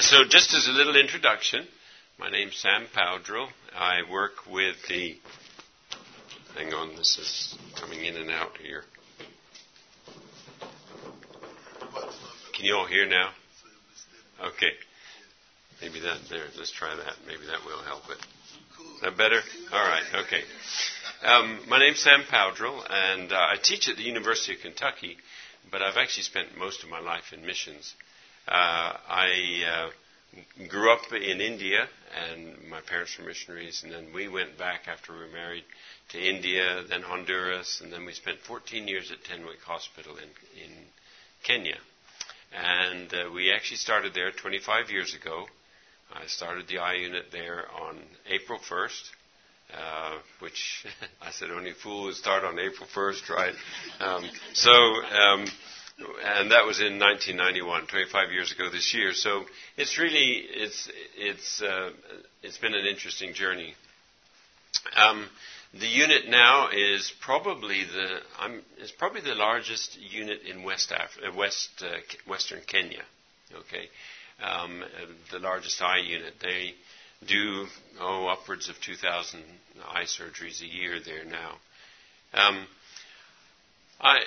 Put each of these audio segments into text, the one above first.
So, just as a little introduction, my name's Sam Powdrill. I work with the. Hang on, this is coming in and out here. Can you all hear now? Okay. Maybe that there. Let's try that. Maybe that will help it. Is that better? All right. Okay. Um, my name's Sam Powdrill, and uh, I teach at the University of Kentucky, but I've actually spent most of my life in missions. Uh, I uh, grew up in India, and my parents were missionaries, and then we went back after we were married to India, then Honduras, and then we spent 14 years at Tenwek Hospital in, in Kenya. And uh, we actually started there 25 years ago. I started the eye unit there on April 1st, uh, which I said only a fool would start on April 1st, right? Um, so, um, and that was in 1991, 25 years ago this year. So it's really it's it's uh, it's been an interesting journey. Um, the unit now is probably the um, is probably the largest unit in West Af- uh, West uh, Western Kenya. Okay, um, the largest eye unit. They do oh upwards of 2,000 eye surgeries a year there now. Um, I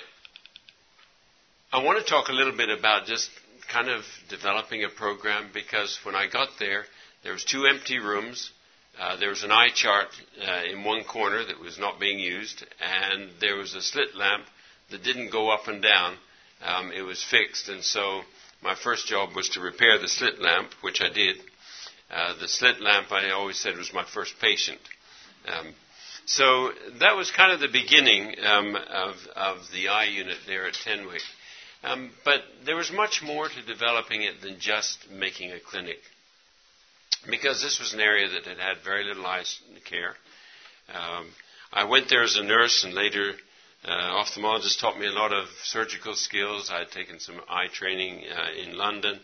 I want to talk a little bit about just kind of developing a program because when I got there, there was two empty rooms. Uh, there was an eye chart uh, in one corner that was not being used, and there was a slit lamp that didn't go up and down. Um, it was fixed, and so my first job was to repair the slit lamp, which I did. Uh, the slit lamp, I always said, was my first patient. Um, so that was kind of the beginning um, of, of the eye unit there at Tenwek. Um, but there was much more to developing it than just making a clinic. Because this was an area that had had very little eye care. Um, I went there as a nurse and later uh, ophthalmologist taught me a lot of surgical skills. I had taken some eye training uh, in London,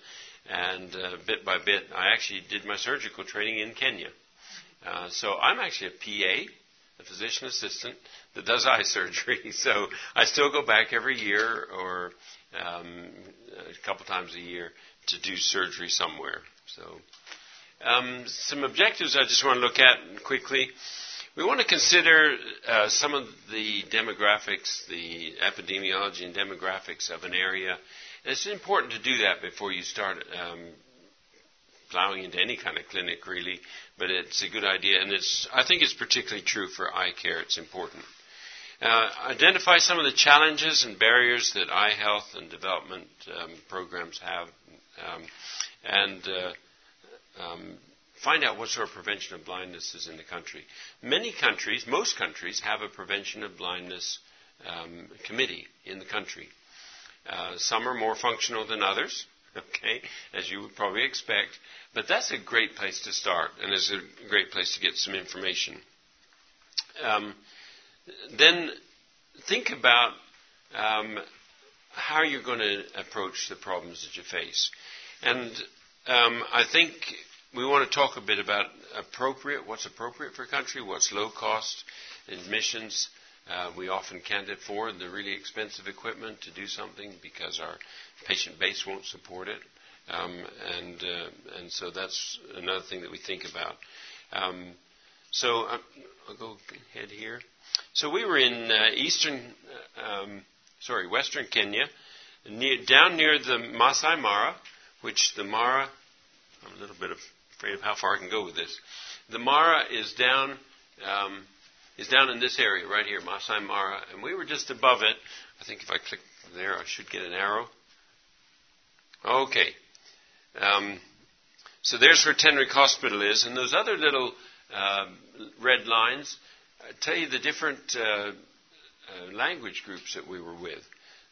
and uh, bit by bit, I actually did my surgical training in Kenya. Uh, so I'm actually a PA, a physician assistant that does eye surgery. So I still go back every year or um, a couple times a year to do surgery somewhere. So um, some objectives I just want to look at quickly. We want to consider uh, some of the demographics, the epidemiology and demographics of an area. And it's important to do that before you start um, plowing into any kind of clinic, really. But it's a good idea, and it's I think it's particularly true for eye care. It's important. Uh, identify some of the challenges and barriers that eye health and development um, programs have, um, and uh, um, find out what sort of prevention of blindness is in the country. Many countries, most countries, have a prevention of blindness um, committee in the country. Uh, some are more functional than others, okay, as you would probably expect, but that's a great place to start, and it's a great place to get some information. Then think about um, how you're going to approach the problems that you face. And um, I think we want to talk a bit about appropriate, what's appropriate for a country, what's low cost admissions. Uh, we often can't afford the really expensive equipment to do something because our patient base won't support it. Um, and, uh, and so that's another thing that we think about. Um, so uh, I'll go ahead here. So we were in uh, eastern, uh, um, sorry, western Kenya, near, down near the Masai Mara, which the Mara, I'm a little bit afraid of how far I can go with this. The Mara is down, um, is down in this area right here, Masai Mara, and we were just above it. I think if I click there, I should get an arrow. Okay. Um, so there's where Tenwek Hospital is, and those other little uh, red lines tell you the different uh, uh, language groups that we were with.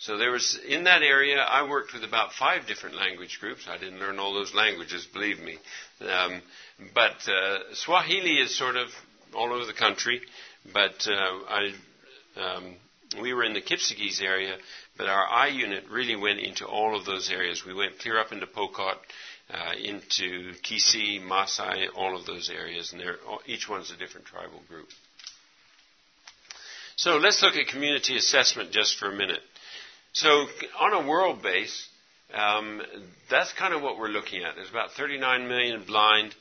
So there was in that area. I worked with about five different language groups. I didn't learn all those languages, believe me. Um, but uh, Swahili is sort of all over the country. But uh, I, um, we were in the Kipsigis area, but our eye unit really went into all of those areas. We went clear up into Pokot, uh, into Kisii, Maasai, all of those areas, and each one's a different tribal group. So let's look at community assessment just for a minute. So on a world base, Um, that's kind of what we're looking at. There's about 39 million blind,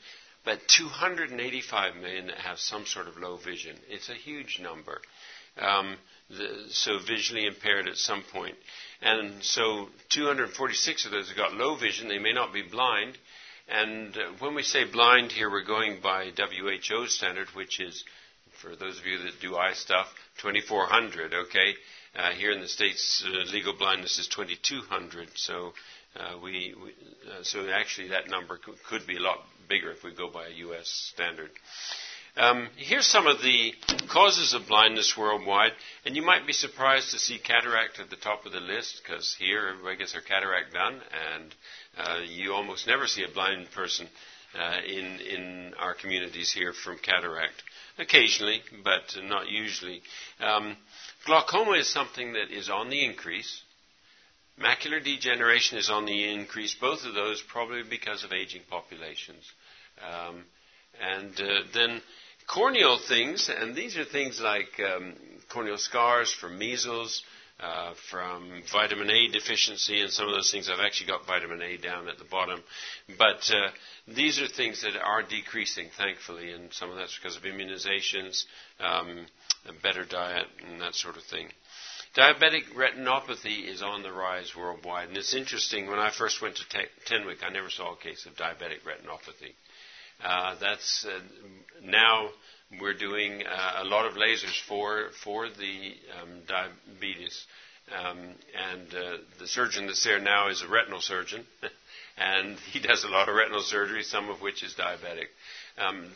but 285 million that have some sort of low vision. It's a huge number. Um, the, so visually impaired at some point. And so 246 of those have got low vision. They may not be blind. And uh, when we say blind here, we're going by WHO standard, which is, for those of you that do eye stuff, 2400, okay? Uh, here in the States, uh, legal blindness is 2200. So uh, we, we uh, so actually that number could, could, be a lot bigger if we go by a U.S. standard. Um, here's some of the causes of blindness worldwide, and you might be surprised to see cataract at the top of the list because here everybody gets their cataract done, and uh, you almost never see a blind person uh, in in our communities here from cataract. Occasionally, but not usually. Um, glaucoma is something that is on the increase. Macular degeneration is on the increase. Both of those probably because of aging populations. Um, and uh, then corneal things, and these are things like um, corneal scars from measles, uh, from vitamin A deficiency, and some of those things. I've actually got vitamin A down at the bottom. But uh, these are things that are decreasing, thankfully, and some of that's because of immunizations, um, a better diet, and that sort of thing. Diabetic retinopathy is on the rise worldwide, and it's interesting. When I first went to Tenwek, I never saw a case of diabetic retinopathy. Uh, that's uh, now we're doing uh, a lot of lasers for for the um, diabetes, um, and uh, the surgeon that's there now is a retinal surgeon, and he does a lot of retinal surgery, some of which is diabetic. Um,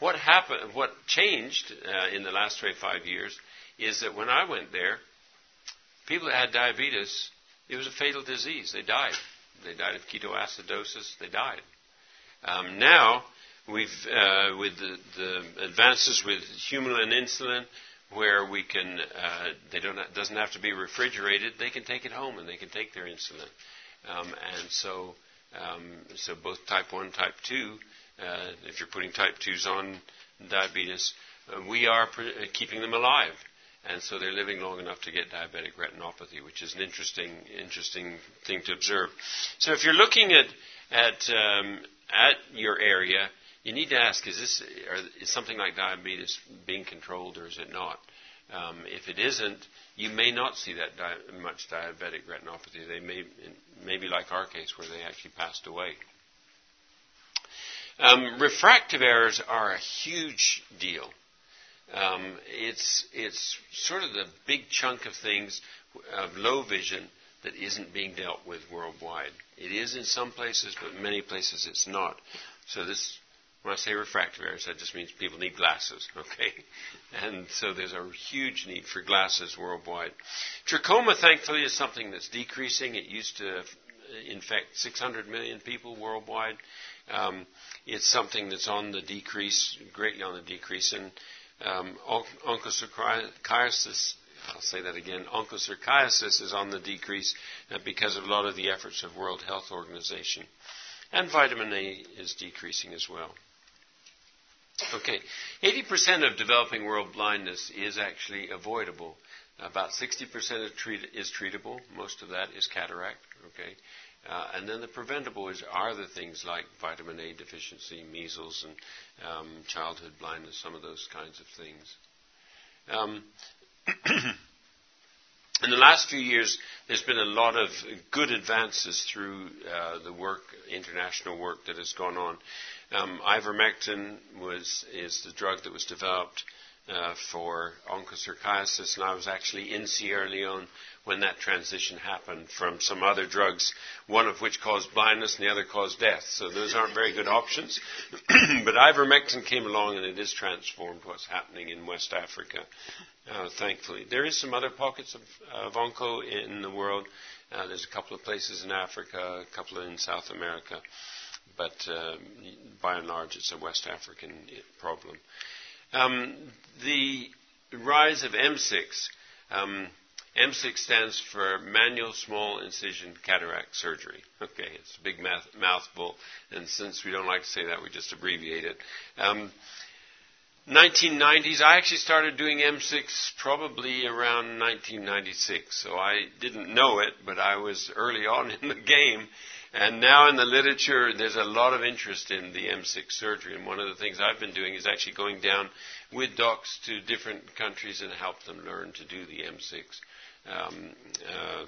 what happened? What changed uh, in the last 25 years is that when I went there, people that had diabetes, it was a fatal disease. They died. They died of ketoacidosis. They died. Um, now We've, uh, with the, the, advances with Humulin insulin, where we can, uh, they don't, doesn't have to be refrigerated. They can take it home and they can take their insulin. Um, and so, um, so both type one, type two. Uh, if you're putting type twos on diabetes, uh, we are uh, keeping them alive and so they're living long enough to get diabetic retinopathy, which is an interesting, interesting thing to observe. So if you're looking at at um, at your area, you need to ask: Is this is something like diabetes being controlled, or is it not? Um, if it isn't, you may not see that di- much diabetic retinopathy. They may, may be like our case, where they actually passed away. Um, refractive errors are a huge deal. Um, it's it's sort of the big chunk of things of low vision that isn't being dealt with worldwide. It is in some places, but many places it's not. So this when I say refractive errors, that just means people need glasses, okay? And so there's a huge need for glasses worldwide. Trachoma, thankfully, is something that's decreasing. It used to infect 600 million people worldwide. Um, it's something that's on the decrease, greatly on the decrease. And um, onchocerciasis, I'll say that again, onchocerciasis is on the decrease uh, because of a lot of the efforts of World Health Organization. And vitamin A is decreasing as well. Okay, 80% of developing world blindness is actually avoidable. About 60% treat, is treatable. Most of that is cataract. Okay, uh, and then the preventable is, are the things like vitamin A deficiency, measles, and um, childhood blindness. Some of those kinds of things. Um, in the last few years, there's been a lot of good advances through uh, the work, international work that has gone on. Um, ivermectin was is the drug that was developed uh, for onchocerciasis, and I was actually in Sierra Leone when that transition happened from some other drugs, one of which caused blindness and the other caused death. So those aren't very good options. but ivermectin came along and it has transformed what's happening in West Africa, uh, thankfully. There is some other pockets of, of onco in the world. Uh, there's a couple of places in Africa, a couple in South America but uh, by and large, it's a West African problem. Um, the rise of MSICS. Um, MSICS stands for manual small incision cataract surgery. Okay, it's a big mouthful, and since we don't like to say that, we just abbreviate it. Um, 1990s. I actually started doing MSICS probably around 1996, so I didn't know it, but I was early on in the game. And now in the literature, there's a lot of interest in the MSICS surgery. And one of the things I've been doing is actually going down with docs to different countries and help them learn to do the MSICS. Um, uh,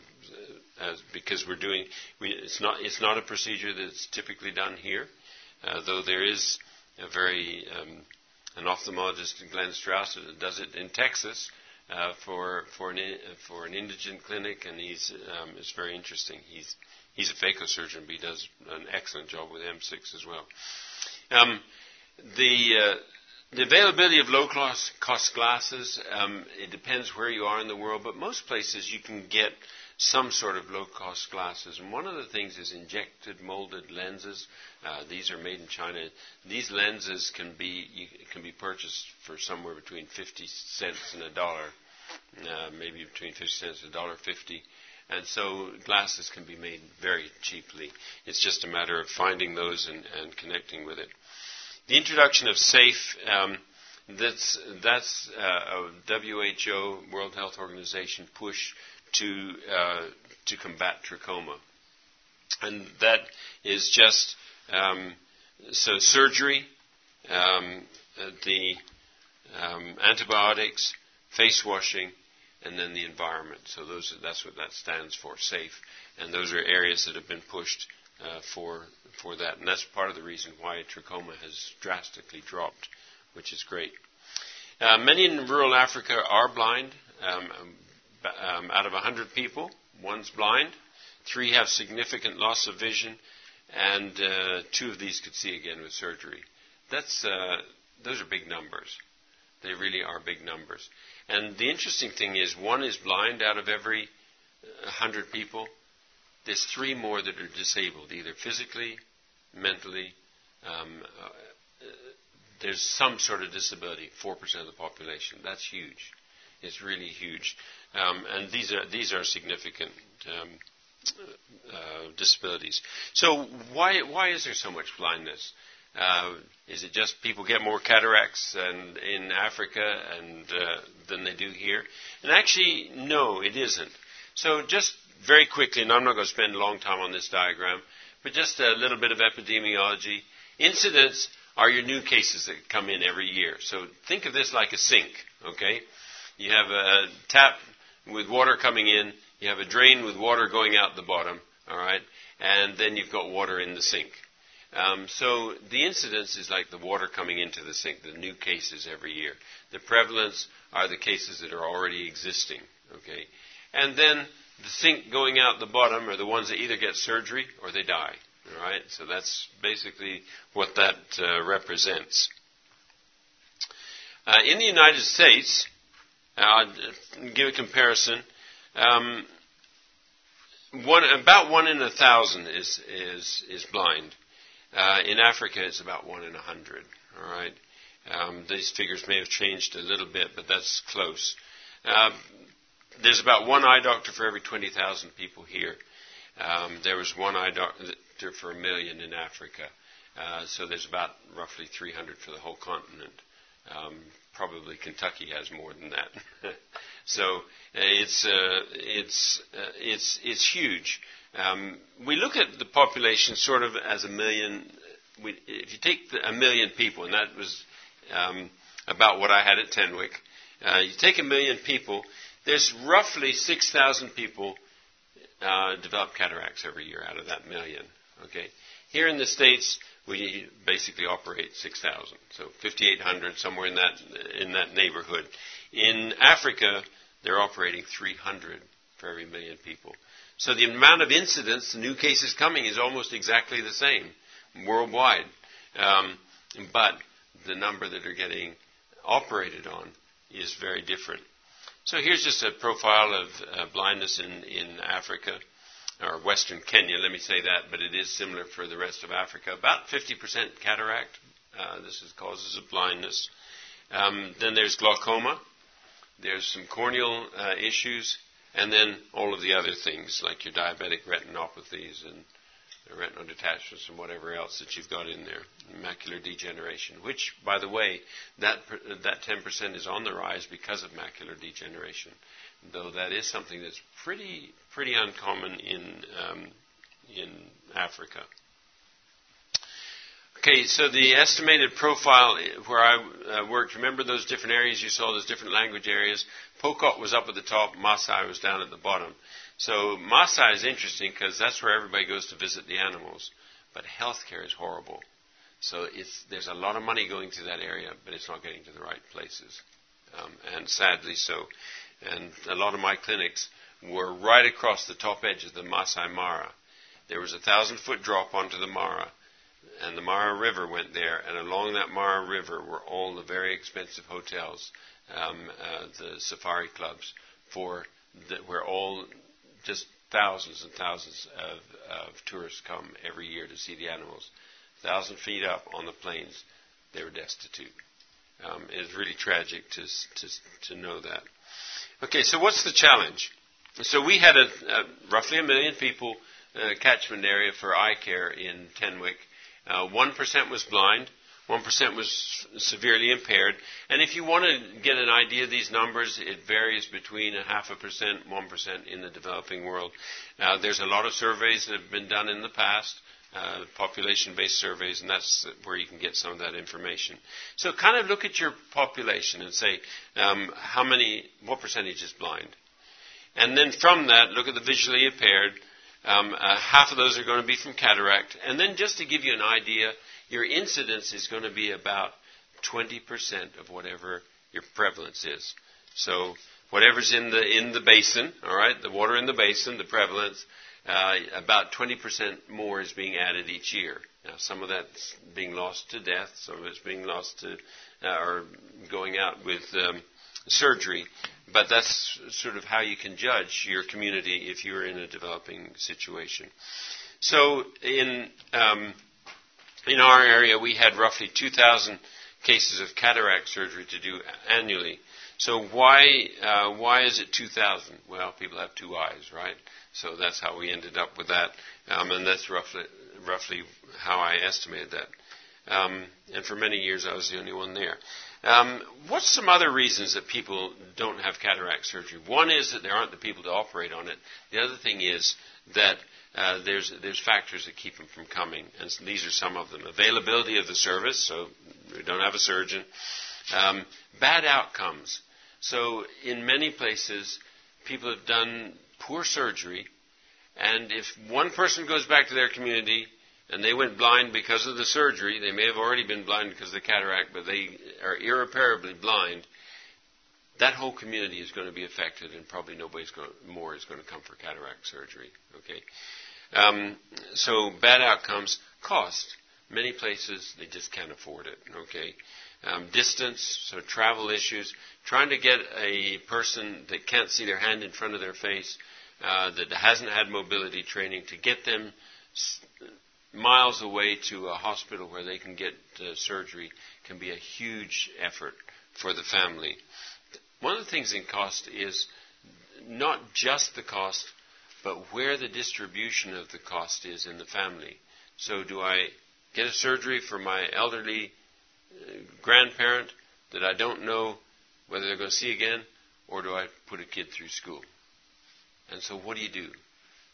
because we're doing, we, it's not it's not a procedure that's typically done here, uh, though there is a very um, an ophthalmologist, Glenn Strauss, does it in Texas uh, for for an for an indigent clinic, and he's um, it's very interesting. He's he's a phacosurgeon, but he does an excellent job with MSICS as well. Um, the uh, the availability of low cost, glasses, um, it depends where you are in the world, but most places you can get some sort of low cost glasses. And one of the things is injected molded lenses. Uh, these are made in China. These lenses can be you, can be purchased for somewhere between 50 cents and a dollar, uh, maybe between 50 cents and a dollar 50. And so glasses can be made very cheaply. It's just a matter of finding those and, and connecting with it. The introduction of SAFE. Um, that's that's uh, a WHO World Health Organization push to uh, to combat trachoma, and that is just um, so surgery, um, the um, antibiotics, face washing, and then the environment. So those that's what that stands for, safe. And those are areas that have been pushed uh, for for that, and that's part of the reason why trachoma has drastically dropped, which is great. Uh, many in rural Africa are blind. Um, um, out of 100 people, one's blind, three have significant loss of vision, and uh, two of these could see again with surgery. That's uh, those are big numbers. They really are big numbers. And the interesting thing is, one is blind out of every 100 people. There's three more that are disabled, either physically, mentally. Um, uh, there's some sort of disability, 4% of the population. That's huge. It's really huge. Um, and these are, these are significant um, uh, disabilities. So, why, why is there so much blindness? Uh, is it just people get more cataracts and in Africa and uh, than they do here? And actually, no, it isn't. So just very quickly, and I'm not going to spend a long time on this diagram, but just a little bit of epidemiology. Incidence are your new cases that come in every year. So think of this like a sink, okay? You have a tap with water coming in, you have a drain with water going out the bottom, all right, and then you've got water in the sink. Um, so the incidence is like the water coming into the sink, the new cases every year. The prevalence are the cases that are already existing, okay? And then the sink going out the bottom are the ones that either get surgery or they die, all right? So that's basically what that uh, represents. Uh, in the United States, I'll give a comparison. Um, one, about one in a thousand is is is blind. Uh, in Africa, it's about one in a hundred. All right. Um, these figures may have changed a little bit, but that's close. Uh, there's about one eye doctor for every 20,000 people here. Um, there was one eye doctor for a million in Africa. Uh, so there's about roughly 300 for the whole continent. Um, probably Kentucky has more than that. so uh, it's uh, it's uh, it's it's huge. Um, we look at the population sort of as a million. We, if you take the, a million people, and that was um, about what I had at Tenwek, uh, you take a million people. There's roughly 6,000 people uh, develop cataracts every year out of that million. Okay, here in the states, we basically operate 6,000, so 5,800, somewhere in that in that neighborhood. In Africa, they're operating 300 for every million people. So the amount of incidence, new cases coming, is almost exactly the same worldwide, um, but the number that are getting operated on is very different. So here's just a profile of uh, blindness in, in Africa or Western Kenya, let me say that, but it is similar for the rest of Africa. About 50% cataract. Uh, this is causes of blindness. Um, then there's glaucoma. There's some corneal uh, issues, and then all of the other things like your diabetic retinopathies and retinal detachments and whatever else that you've got in there, macular degeneration. Which, by the way, that that 10% is on the rise because of macular degeneration, though that is something that's pretty pretty uncommon in um, in Africa. Okay, so the estimated profile where I uh, worked, remember those different areas you saw, those different language areas? Pokot was up at the top, Maasai was down at the bottom. So Maasai is interesting because that's where everybody goes to visit the animals, but healthcare is horrible. So there's a lot of money going to that area, but it's not getting to the right places, um, and sadly so. And a lot of my clinics were right across the top edge of the Masai Mara. There was a thousand foot drop onto the Mara and the Mara River went there, and along that Mara River were all the very expensive hotels, um, uh, the safari clubs, for the, where all just thousands and thousands of, of tourists come every year to see the animals. Thousand feet up on the plains, they were destitute. Um, it's really tragic to, to, to know that. Okay, so what's the challenge? So we had a, a roughly a million people uh, catchment area for eye care in Tenwek, uh, 1% was blind, 1% was severely impaired. And if you want to get an idea of these numbers, it varies between a half a percent, 1% in the developing world. Uh, there's a lot of surveys that have been done in the past. Uh, population-based surveys, and that's where you can get some of that information. So, kind of look at your population and say um, how many, what percentage is blind, and then from that, look at the visually impaired, um, uh, half of those are going to be from cataract. And then just to give you an idea, your incidence is going to be about 20% of whatever your prevalence is. So whatever's in the in the basin, all right, the water in the basin, the prevalence, uh, about 20% more is being added each year. Now, some of that's being lost to death, some of it's being lost to uh, or going out with um, surgery, but that's sort of how you can judge your community if you're in a developing situation. So in um, in our area, we had roughly 2,000 cases of cataract surgery to do annually. So why uh, why is it 2,000? Well, people have two eyes, right? So that's how we ended up with that, um, and that's roughly roughly how I estimated that. Um, and for many years, I was the only one there. Um, what's some other reasons that people don't have cataract surgery? One is that there aren't the people to operate on it. The other thing is that uh, there's there's factors that keep them from coming, and these are some of them: availability of the service, so we don't have a surgeon; um, bad outcomes. So in many places, people have done poor surgery, and if one person goes back to their community and they went blind because of the surgery. They may have already been blind because of the cataract, but they are irreparably blind. That whole community is going to be affected, and probably nobody more is going to come for cataract surgery. Okay, um, so bad outcomes, cost. Many places they just can't afford it. Okay, um, distance, so travel issues. Trying to get a person that can't see their hand in front of their face, uh, that hasn't had mobility training, to get them miles away to a hospital where they can get uh, surgery can be a huge effort for the family. One of the things in cost is not just the cost, but where the distribution of the cost is in the family. So, do I get a surgery for my elderly uh, grandparent that I don't know whether they're going to see again, or do I put a kid through school? And so, what do you do?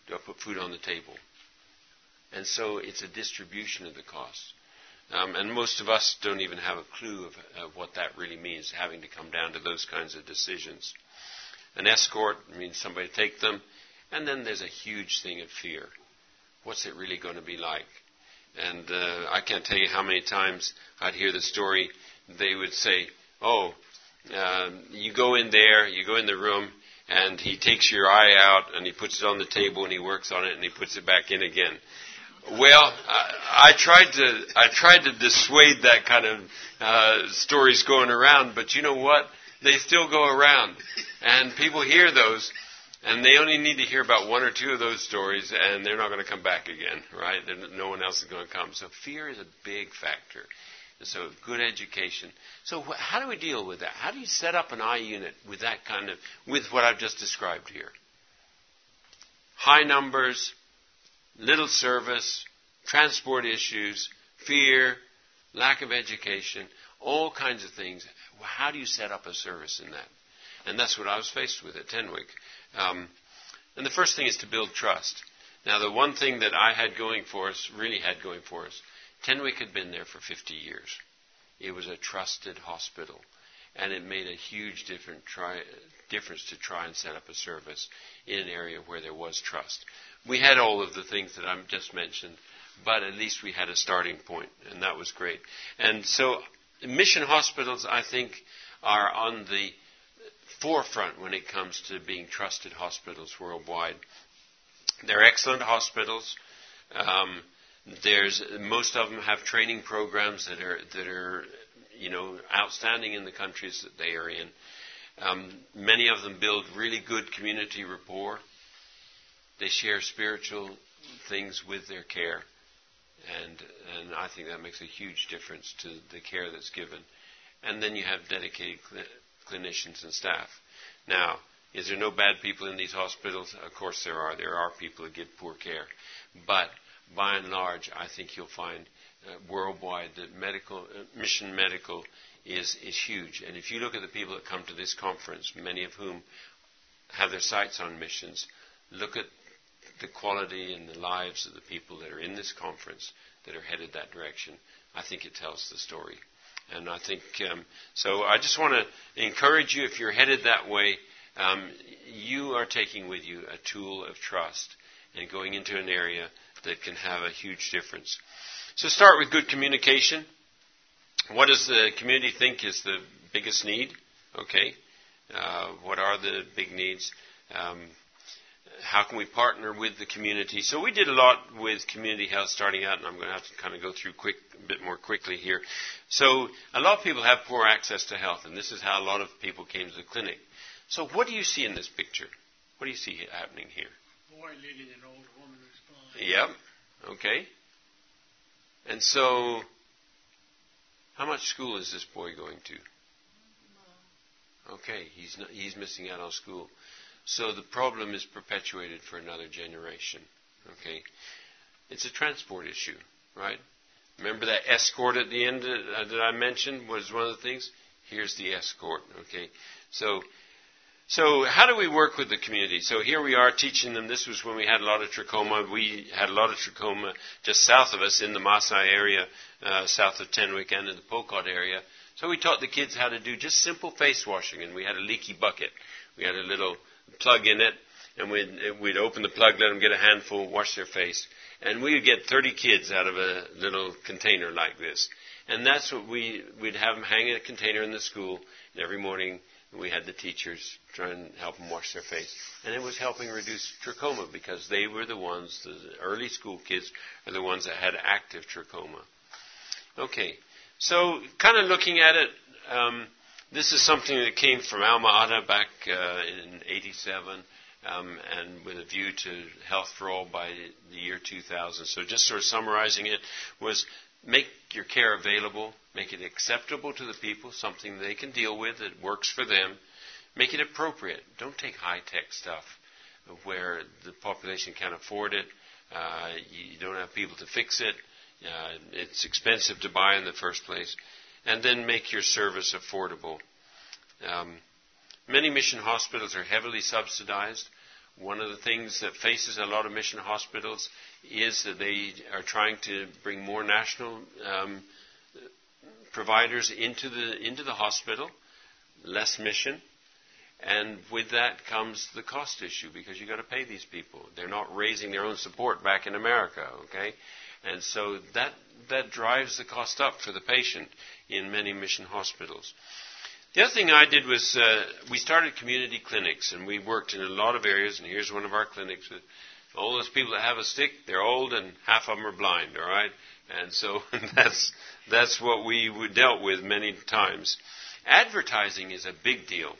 Do I put food on the table? And so it's a distribution of the cost. Um, and most of us don't even have a clue of, of, what that really means, having to come down to those kinds of decisions. An escort means somebody to take them, and then there's a huge thing of fear. What's it really going to be like? And uh, I can't tell you how many times I'd hear the story. They would say, "Oh, uh, you go in there, you go in the room, and he takes your eye out, and he puts it on the table, and he works on it, and he puts it back in again." Well, I, I tried to I tried to dissuade that kind of uh, stories going around, but you know what? They still go around, and people hear those, and they only need to hear about one or two of those stories, and they're not going to come back again, right? No one else is going to come. So fear is a big factor. So good education. So wh- how do we deal with that? How do you set up an eye unit with that kind of with what I've just described here? High numbers, little service, transport issues, fear, lack of education, all kinds of things. How do you set up a service in that? And that's what I was faced with at Tenwek. Um, and the first thing is to build trust. Now, the one thing that I had going for us, really had going for us, Tenwek had been there for 50 years. It was a trusted hospital, and it made a huge try, difference to try and set up a service in an area where there was trust. We had all of the things that I've just mentioned, but at least we had a starting point, and that was great. And so, mission hospitals, I think, are on the forefront when it comes to being trusted hospitals worldwide. They're excellent hospitals. Um, there's most of them have training programs that are that are you know outstanding in the countries that they are in. Um, many of them build really good community rapport. They share spiritual things with their care, and and I think that makes a huge difference to the care that's given. And then you have dedicated cl- clinicians and staff. Now, is there no bad people in these hospitals? Of course there are. There are people who give poor care, but by and large, I think you'll find uh, worldwide that medical uh, mission medical is is huge. And if you look at the people that come to this conference, many of whom have their sights on missions, look at the quality and the lives of the people that are in this conference that are headed that direction. I think it tells the story. And I think um, so. I just want to encourage you if you're headed that way. Um, you are taking with you a tool of trust and going into an area that can have a huge difference. So start with good communication. What does the community think is the biggest need? Okay. Uh, what are the big needs? Um, how can we partner with the community? So we did a lot with community health starting out, and I'm going to have to kind of go through quick, a bit more quickly here. So a lot of people have poor access to health, and this is how a lot of people came to the clinic. So what do you see in this picture? What do you see happening here? Boy leading an old woman who's blind. Yep. Okay. And so, how much school is this boy going to? Okay, he's not, he's missing out on school. So the problem is perpetuated for another generation. Okay? It's a transport issue, right? Remember that escort at the end uh, that I mentioned was one of the things? Here's the escort, okay? So, so how do we work with the community? So here we are teaching them. This was when we had a lot of trachoma. We had a lot of trachoma just south of us in the Maasai area, uh, south of Tenwek and in the Pokot area. So we taught the kids how to do just simple face washing, and we had a leaky bucket. We had a little plug in it, and we'd, we'd open the plug, let them get a handful, wash their face. And we would get 30 kids out of a little container like this. And that's what we, we'd have them hang in a container in the school, and every morning we had the teachers try and help them wash their face. And it was helping reduce trachoma because they were the ones, the early school kids are the ones that had active trachoma. Okay, so kind of looking at it, um, this is something that came from Alma Ata back uh, in 87 um, and with a view to health for all by the year 2000. So just sort of summarizing it was make your care available, make it acceptable to the people, something they can deal with that works for them. Make it appropriate. Don't take high-tech stuff where the population can't afford it. Uh, you don't have people to fix it. Uh, it's expensive to buy in the first place and then make your service affordable. Um, many mission hospitals are heavily subsidized. One of the things that faces a lot of mission hospitals is that they are trying to bring more national um, providers into the into the hospital, less mission, and with that comes the cost issue because you've got to pay these people. They're not raising their own support back in America, okay? And so that that drives the cost up for the patient in many mission hospitals. The other thing I did was uh, we started community clinics, and we worked in a lot of areas. And here's one of our clinics with all those people that have a stick. They're old, and half of them are blind. All right, and so that's that's what we dealt with many times. Advertising is a big deal.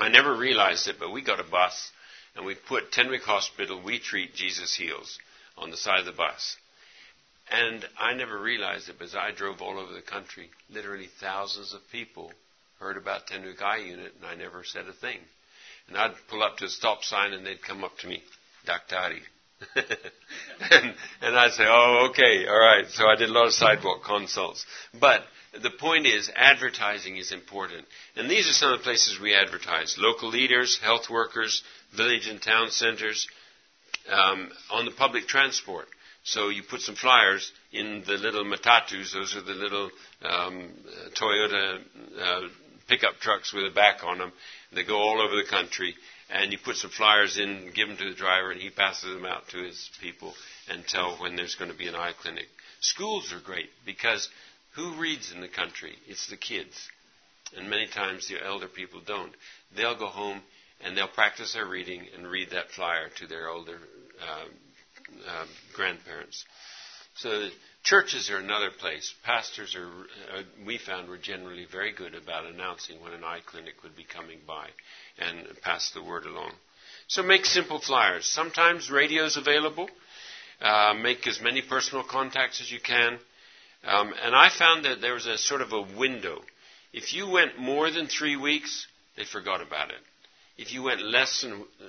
I never realized it, but we got a bus and we put Tenwek Hospital, we treat Jesus heals on the side of the bus. And I never realized it because I drove all over the country. Literally thousands of people heard about Eye Unit, and I never said a thing. And I'd pull up to a stop sign, and they'd come up to me, Daktari, and, and I'd say, oh, okay, all right. So I did a lot of sidewalk consults. But the point is, advertising is important. And these are some of the places we advertise. Local leaders, health workers, village and town centers, um, on the public transport. So you put some flyers in the little matatus. Those are the little um, Toyota uh, pickup trucks with a back on them. They go all over the country. And you put some flyers in, give them to the driver, and he passes them out to his people and tell when there's going to be an eye clinic. Schools are great because who reads in the country? It's the kids. And many times the elder people don't. They'll go home and they'll practice their reading and read that flyer to their older uh, uh, grandparents. So churches are another place. Pastors are, uh, we found, were generally very good about announcing when an eye clinic would be coming by and pass the word along. So make simple flyers. Sometimes radio's available. Uh, make as many personal contacts as you can. Um, and I found that there was a sort of a window. If you went more than three weeks, they forgot about it. If you went less than uh,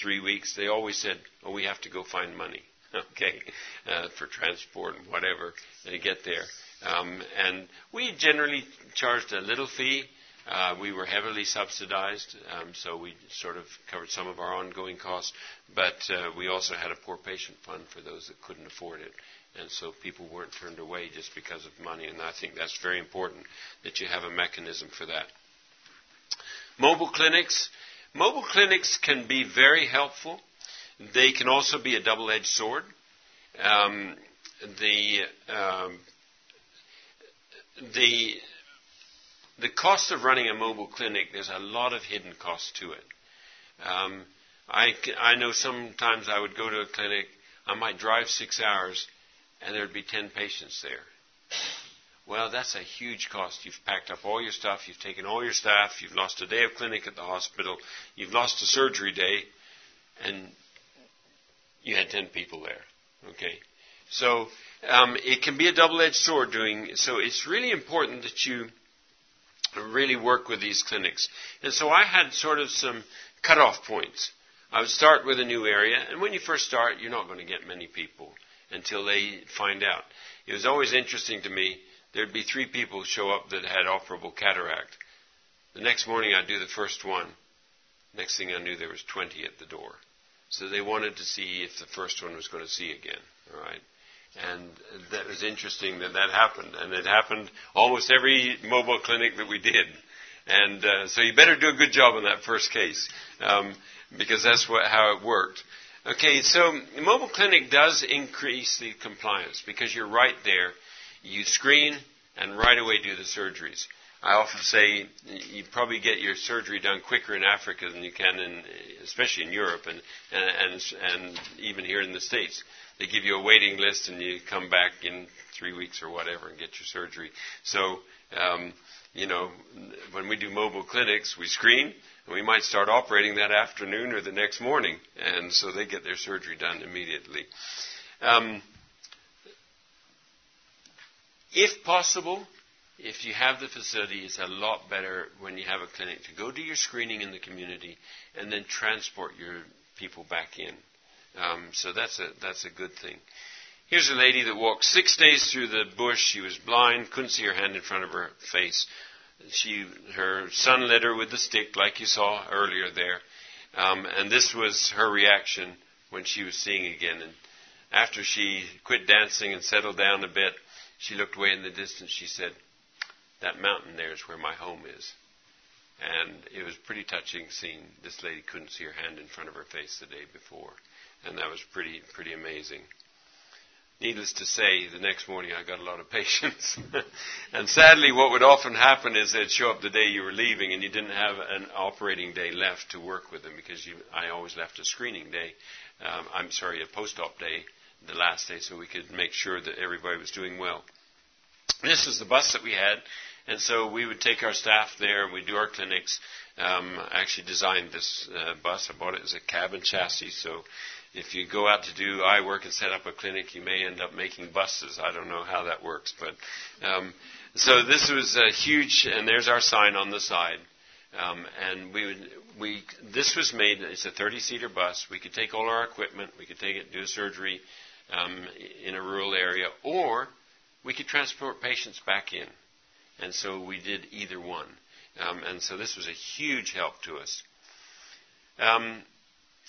three weeks, they always said, "Oh, we have to go find money." okay, uh, for transport and whatever to get there. Um, and we generally charged a little fee. Uh, we were heavily subsidized, um, so we sort of covered some of our ongoing costs. But uh, we also had a poor patient fund for those that couldn't afford it. And so people weren't turned away just because of money. And I think that's very important that you have a mechanism for that. Mobile clinics. Mobile clinics can be very helpful. They can also be a double edged sword. Um, the, um, the, the cost of running a mobile clinic, there's a lot of hidden costs to it. Um, I, I know sometimes I would go to a clinic, I might drive six hours, and there'd be 10 patients there. Well, that's a huge cost. You've packed up all your stuff, you've taken all your staff, you've lost a day of clinic at the hospital, you've lost a surgery day, and you had 10 people there. Okay? So, um, it can be a double edged sword doing, so it's really important that you really work with these clinics. And so I had sort of some cutoff points. I would start with a new area, and when you first start, you're not going to get many people until they find out. It was always interesting to me. There'd be three people show up that had operable cataract. The next morning, I'd do the first one. Next thing I knew, there was 20 at the door. So they wanted to see if the first one was going to see again. All right. And that was interesting that that happened. And it happened almost every mobile clinic that we did. And uh, so you better do a good job on that first case um, because that's what, how it worked. Okay, so mobile clinic does increase the compliance because you're right there. You screen and right away do the surgeries. I often say you probably get your surgery done quicker in Africa than you can in, especially in Europe and, and, and, even here in the States. They give you a waiting list and you come back in three weeks or whatever and get your surgery. So, um, you know, when we do mobile clinics, we screen and we might start operating that afternoon or the next morning. And so they get their surgery done immediately. Um, if possible, if you have the facility, it's a lot better when you have a clinic to go do your screening in the community and then transport your people back in. Um, so that's a that's a good thing. Here's a lady that walked six days through the bush. She was blind, couldn't see her hand in front of her face. She her son led her with the stick, like you saw earlier there, um, and this was her reaction when she was seeing again. And after she quit dancing and settled down a bit, she looked way in the distance. She said, that mountain there is where my home is. And it was a pretty touching seeing this lady couldn't see her hand in front of her face the day before. And that was pretty, pretty amazing. Needless to say, the next morning I got a lot of patients. and sadly, what would often happen is they'd show up the day you were leaving and you didn't have an operating day left to work with them because you, I always left a screening day. Um, I'm sorry, a post-op day, the last day, so we could make sure that everybody was doing well. This is the bus that we had. And so we would take our staff there and we'd do our clinics. Um, I actually designed this uh, bus. I bought it as a cabin chassis. So if you go out to do eye work and set up a clinic, you may end up making buses. I don't know how that works. But um, so this was a huge, and there's our sign on the side. Um, and we would, we, this was made, it's a 30 seater bus. We could take all our equipment, we could take it, do a surgery um, in a rural area, or we could transport patients back in. And so we did either one. Um, and so this was a huge help to us. Um,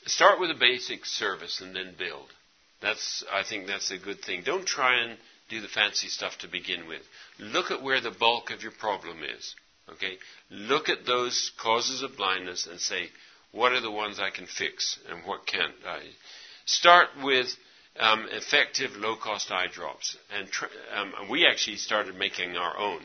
start with a basic service and then build. That's, I think that's a good thing. Don't try and do the fancy stuff to begin with. Look at where the bulk of your problem is. Okay? Look at those causes of blindness and say, what are the ones I can fix and what can't I? Start with um, effective low cost eye drops. And tr- um, we actually started making our own.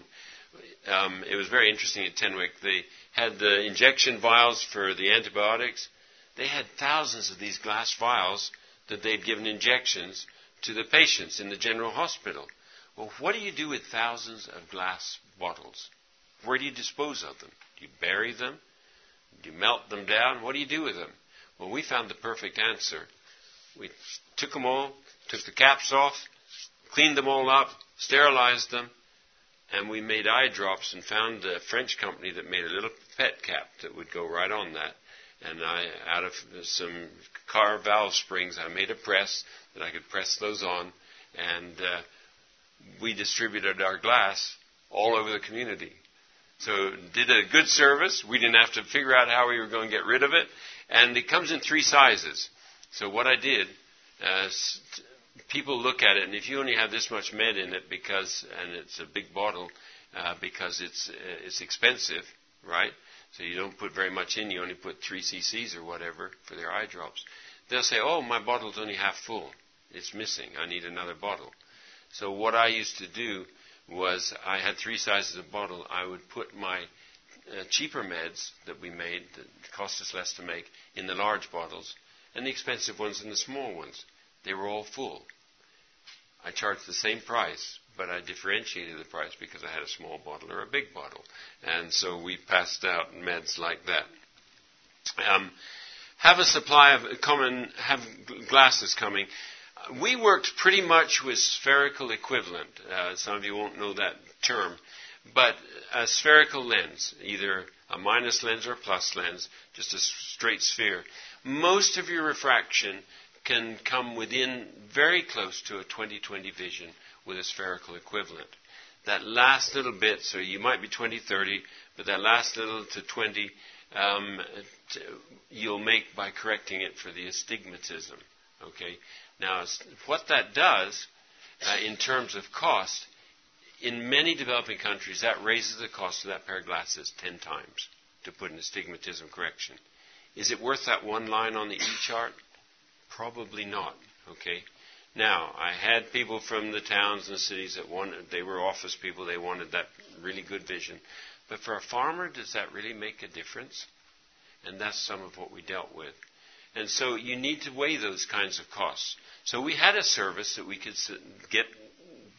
Um, it was very interesting at Tenwek. They had the injection vials for the antibiotics. They had thousands of these glass vials that they'd given injections to the patients in the general hospital. Well, what do you do with thousands of glass bottles? Where do you dispose of them? Do you bury them? Do you melt them down? What do you do with them? Well, we found the perfect answer. We took them all, took the caps off, cleaned them all up, sterilized them, and we made eye drops and found a French company that made a little pet cap that would go right on that. And I, out of some car valve springs, I made a press that I could press those on, and uh, we distributed our glass all over the community. So did a good service. We didn't have to figure out how we were going to get rid of it, and it comes in three sizes. So what I did, uh, people look at it, and if you only have this much med in it because, and it's a big bottle, uh, because it's uh, it's expensive, right? So you don't put very much in. You only put three cc's or whatever for their eye drops. They'll say, "Oh, my bottle's only half full. It's missing. I need another bottle." So what I used to do was I had three sizes of bottle. I would put my uh, cheaper meds that we made that cost us less to make in the large bottles, and the expensive ones and the small ones. They were all full. I charged the same price, but I differentiated the price because I had a small bottle or a big bottle. And so we passed out meds like that. Um, have a supply of common, have glasses coming. We worked pretty much with spherical equivalent. Uh, some of you won't know that term. But a spherical lens, either a minus lens or a plus lens, just a straight sphere. Most of your refraction can come within very close to a 20/20 vision with a spherical equivalent. That last little bit, so you might be 20/30, but that last little to 20, um, you'll make by correcting it for the astigmatism. Okay. Now, what that does uh, in terms of cost, in many developing countries, that raises the cost of that pair of glasses 10 times to put an astigmatism correction. Is it worth that one line on the E chart? Probably not. Okay. Now, I had people from the towns and cities that wanted, they were office people, they wanted that really good vision. But for a farmer, does that really make a difference? And that's some of what we dealt with. And so you need to weigh those kinds of costs. So we had a service that we could get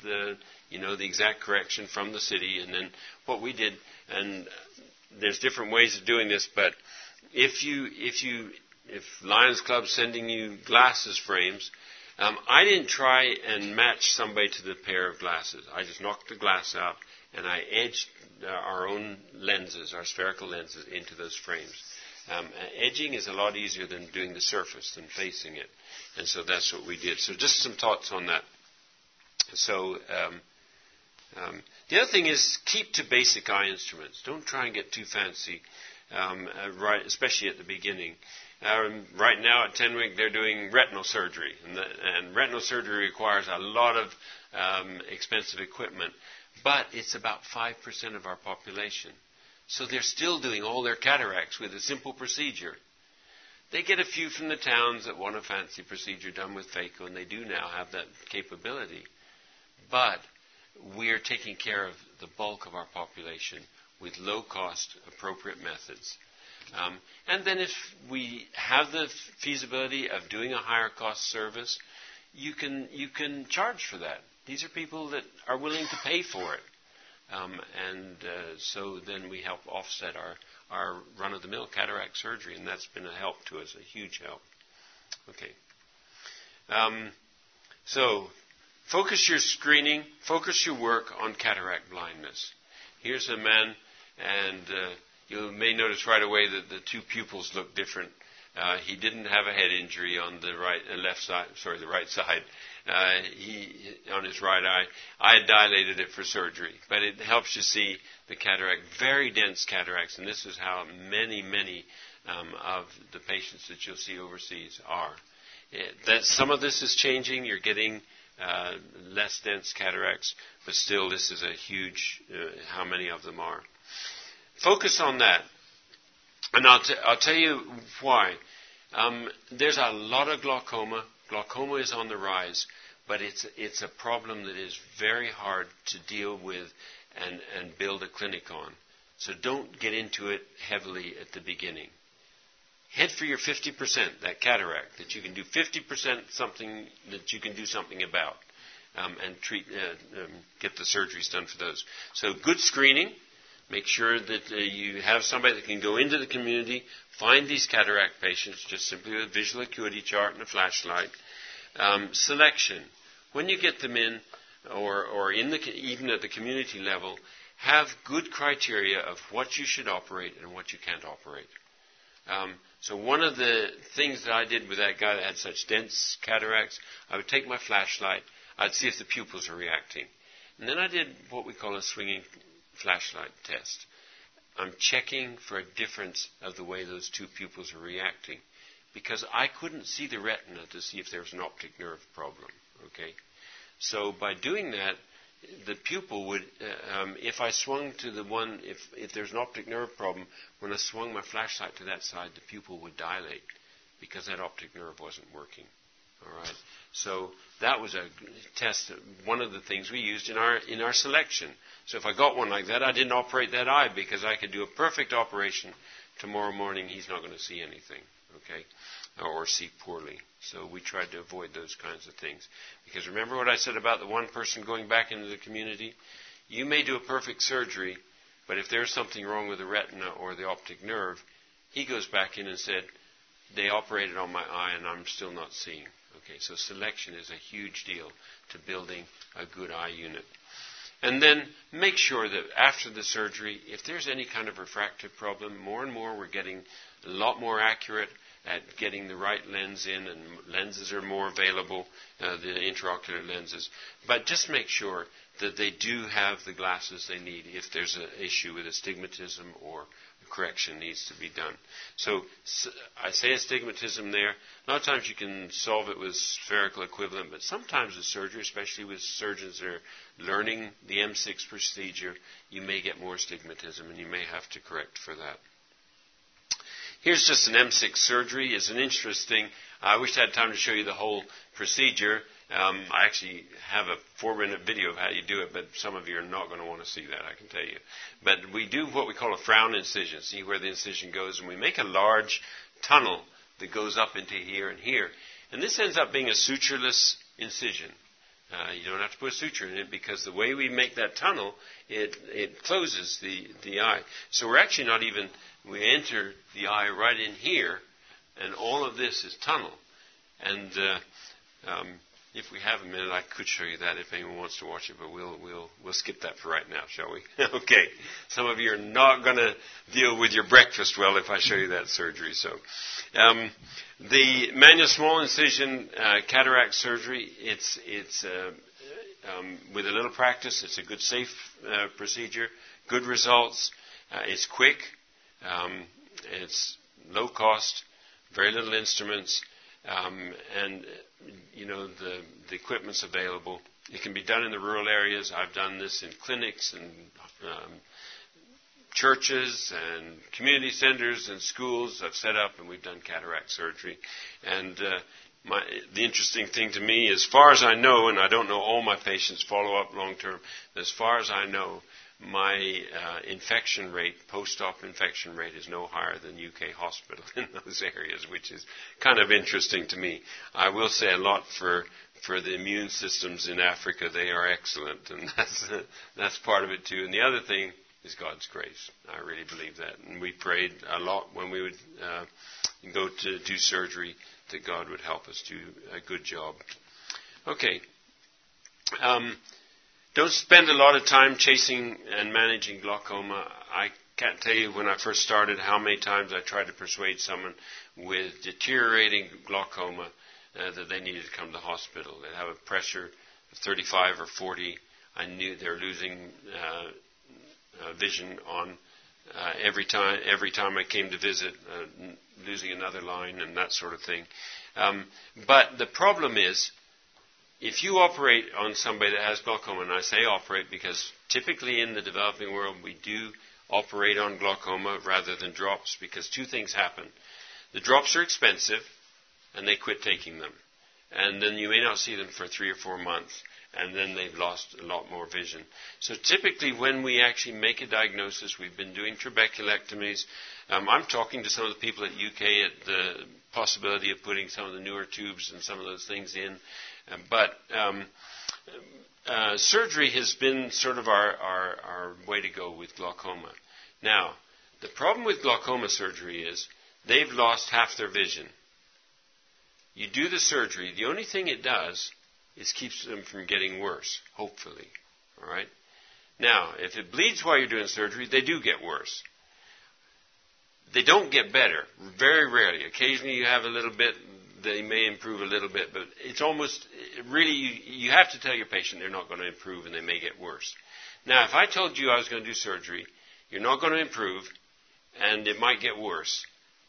the, you know, the exact correction from the city, and then what we did, and there's different ways of doing this, but if you, if you if Lions Club's sending you glasses frames, um, I didn't try and match somebody to the pair of glasses. I just knocked the glass out and I edged uh, our own lenses, our spherical lenses, into those frames. Um, edging is a lot easier than doing the surface, than facing it. And so that's what we did. So just some thoughts on that. So um, um, the other thing is keep to basic eye instruments. Don't try and get too fancy, um, uh, right, especially at the beginning. Um, right now at Tenwek, they're doing retinal surgery, and, the, and retinal surgery requires a lot of um, expensive equipment, but it's about 5% of our population. So they're still doing all their cataracts with a simple procedure. They get a few from the towns that want a fancy procedure done with phaco, and they do now have that capability. But we're taking care of the bulk of our population with low cost, appropriate methods. Um, and then if we have the feasibility of doing a higher cost service, you can, you can charge for that. These are people that are willing to pay for it. Um, and uh, so then we help offset our, our run of the mill cataract surgery, and that's been a help to us, a huge help. Okay. Um, so focus your screening, focus your work on cataract blindness. Here's a man, and uh, you may notice right away that the two pupils look different. Uh, he didn't have a head injury on the right, uh, left side, sorry, the right side. Uh, he on his right eye. I had dilated it for surgery, but it helps you see the cataract, very dense cataracts, and this is how many, many um, of the patients that you'll see overseas are. It, that some of this is changing. You're getting uh, less dense cataracts, but still, this is a huge. Uh, how many of them are? Focus on that, and I'll, t- I'll tell you why. Um, there's a lot of glaucoma. Glaucoma is on the rise, but it's it's a problem that is very hard to deal with and, and build a clinic on. So don't get into it heavily at the beginning. Head for your 50%, that cataract, that you can do 50% something that you can do something about, um, and treat, uh, um, get the surgeries done for those. So good screening. Make sure that uh, you have somebody that can go into the community, find these cataract patients just simply with a visual acuity chart and a flashlight. Um, selection. When you get them in, or, or in the, even at the community level, have good criteria of what you should operate and what you can't operate. Um, so one of the things that I did with that guy that had such dense cataracts, I would take my flashlight, I'd see if the pupils are reacting. And then I did what we call a swinging flashlight test. I'm checking for a difference of the way those two pupils are reacting because I couldn't see the retina to see if there was an optic nerve problem. Okay? So by doing that, the pupil would, uh, um, if I swung to the one, if, if there's an optic nerve problem, when I swung my flashlight to that side, the pupil would dilate because that optic nerve wasn't working. All right. So that was a test, one of the things we used in our in our selection. So if I got one like that, I didn't operate that eye because I could do a perfect operation. Tomorrow morning, he's not going to see anything. Okay or see poorly. So we tried to avoid those kinds of things. Because remember what I said about the one person going back into the community? You may do a perfect surgery, but if there's something wrong with the retina or the optic nerve, he goes back in and said, they operated on my eye and I'm still not seeing. Okay, so selection is a huge deal to building a good eye unit. And then make sure that after the surgery, if there's any kind of refractive problem, more and more we're getting a lot more accurate at getting the right lens in, and lenses are more available, uh, the intraocular lenses. But just make sure that they do have the glasses they need if there's an issue with astigmatism or correction needs to be done. So I say astigmatism there. A lot of times you can solve it with spherical equivalent, but sometimes with surgery, especially with surgeons that are learning the MSICS procedure, you may get more astigmatism and you may have to correct for that. Here's just an MSICS surgery. It's an interesting. I wish I had time to show you the whole procedure. Um, I actually have a four-minute video of how you do it, but some of you are not going to want to see that. I can tell you. But we do what we call a frown incision. See where the incision goes, and we make a large tunnel that goes up into here and here. And this ends up being a sutureless incision. Uh, you don't have to put a suture in it because the way we make that tunnel, it, it closes the, the eye. So we're actually not even we enter the eye right in here, and all of this is tunnel. And uh, um, if we have a minute, I could show you that if anyone wants to watch it, but we'll we'll we'll skip that for right now, shall we? okay. Some of you are not going to deal with your breakfast well if I show you that surgery. So, um, the manual small incision uh, cataract surgery, it's it's uh, um, with a little practice, it's a good safe uh, procedure, good results. Uh, it's quick. Um, it's low cost, very little instruments, um, and you know the the equipment's available. It can be done in the rural areas. I've done this in clinics and um, churches and community centers and schools. I've set up and we've done cataract surgery. And uh, my, the interesting thing to me, as far as I know, and I don't know all my patients follow up long term, as far as I know, my uh, infection rate, post-op infection rate, is no higher than UK hospital in those areas, which is kind of interesting to me. I will say a lot for for the immune systems in Africa; they are excellent, and that's that's part of it too. And the other thing is God's grace. I really believe that, and we prayed a lot when we would uh, go to do surgery that God would help us do a good job. Okay. Um, don't spend a lot of time chasing and managing glaucoma. I can't tell you when I first started how many times I tried to persuade someone with deteriorating glaucoma uh, that they needed to come to the hospital. They have a pressure of 35 or 40. I knew they were losing uh, uh, vision on uh, every time. Every time I came to visit, uh, losing another line and that sort of thing. Um, but the problem is, if you operate on somebody that has glaucoma, and I say operate because typically in the developing world we do operate on glaucoma rather than drops because two things happen. The drops are expensive and they quit taking them. And then you may not see them for three or four months and then they've lost a lot more vision. So typically, when we actually make a diagnosis, we've been doing trabeculectomies. Um, I'm talking to some of the people at UK at the possibility of putting some of the newer tubes and some of those things in. But um, uh, surgery has been sort of our, our, our way to go with glaucoma. Now, the problem with glaucoma surgery is they've lost half their vision. You do the surgery, the only thing it does is keeps them from getting worse, hopefully. All right? Now, if it bleeds while you're doing surgery, they do get worse. They don't get better, very rarely. Occasionally you have a little bit, they may improve a little bit, but it's almost, really, you, you have to tell your patient they're not going to improve and they may get worse. Now, if I told you I was going to do surgery, you're not going to improve, and it might get worse,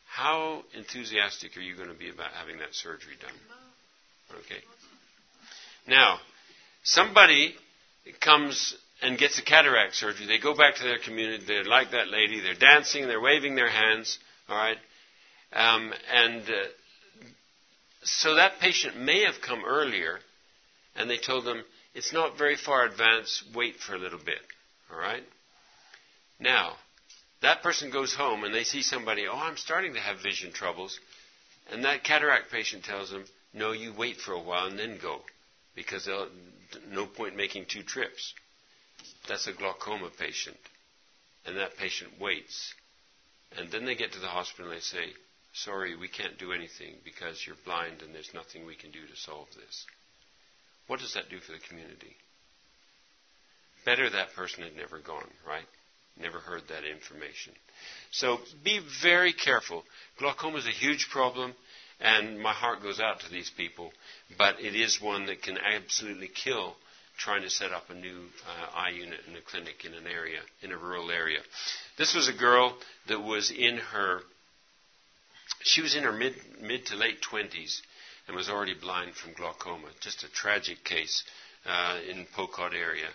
how enthusiastic are you going to be about having that surgery done? Okay. Now, somebody comes and gets a cataract surgery. They go back to their community. They're like that lady. They're dancing. They're waving their hands. All right. Um, and uh, so that patient may have come earlier, and they told them it's not very far advanced. Wait for a little bit. All right. Now, that person goes home and they see somebody. Oh, I'm starting to have vision troubles, and that cataract patient tells them, No, you wait for a while and then go because no point making two trips. That's a glaucoma patient. And that patient waits. And then they get to the hospital and they say, Sorry, we can't do anything because you're blind and there's nothing we can do to solve this. What does that do for the community? Better that person had never gone, right? Never heard that information. So be very careful. Glaucoma is a huge problem. And my heart goes out to these people, but it is one that can absolutely kill trying to set up a new uh, eye unit in a clinic in an area, in a rural area. This was a girl that was in her, she was in her mid, mid to late 20s and was already blind from glaucoma. Just a tragic case uh, in Pokot area.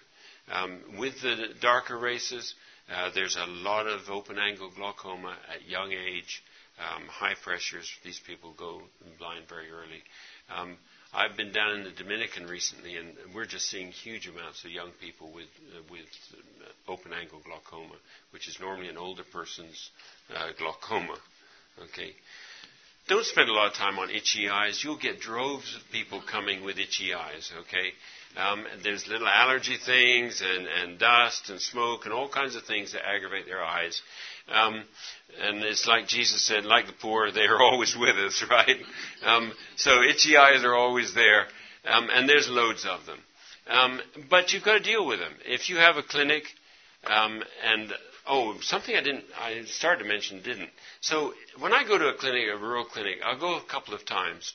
Um, with the darker races, uh, there's a lot of open angle glaucoma at young age um, high pressures. These people go blind very early. Um, I've been down in the Dominican recently, and we're just seeing huge amounts of young people with uh, with open angle glaucoma, which is normally an older person's uh, glaucoma. Okay. Don't spend a lot of time on itchy eyes. You'll get droves of people coming with itchy eyes. Okay. Um, there's little allergy things and, and dust and smoke and all kinds of things that aggravate their eyes. Um, and it's like Jesus said, like the poor, they are always with us, right? Um, so itchy eyes are always there, um, and there's loads of them. Um, but you've got to deal with them. If you have a clinic, um, and oh, something I didn't, I started to mention, didn't. So when I go to a clinic, a rural clinic, I'll go a couple of times.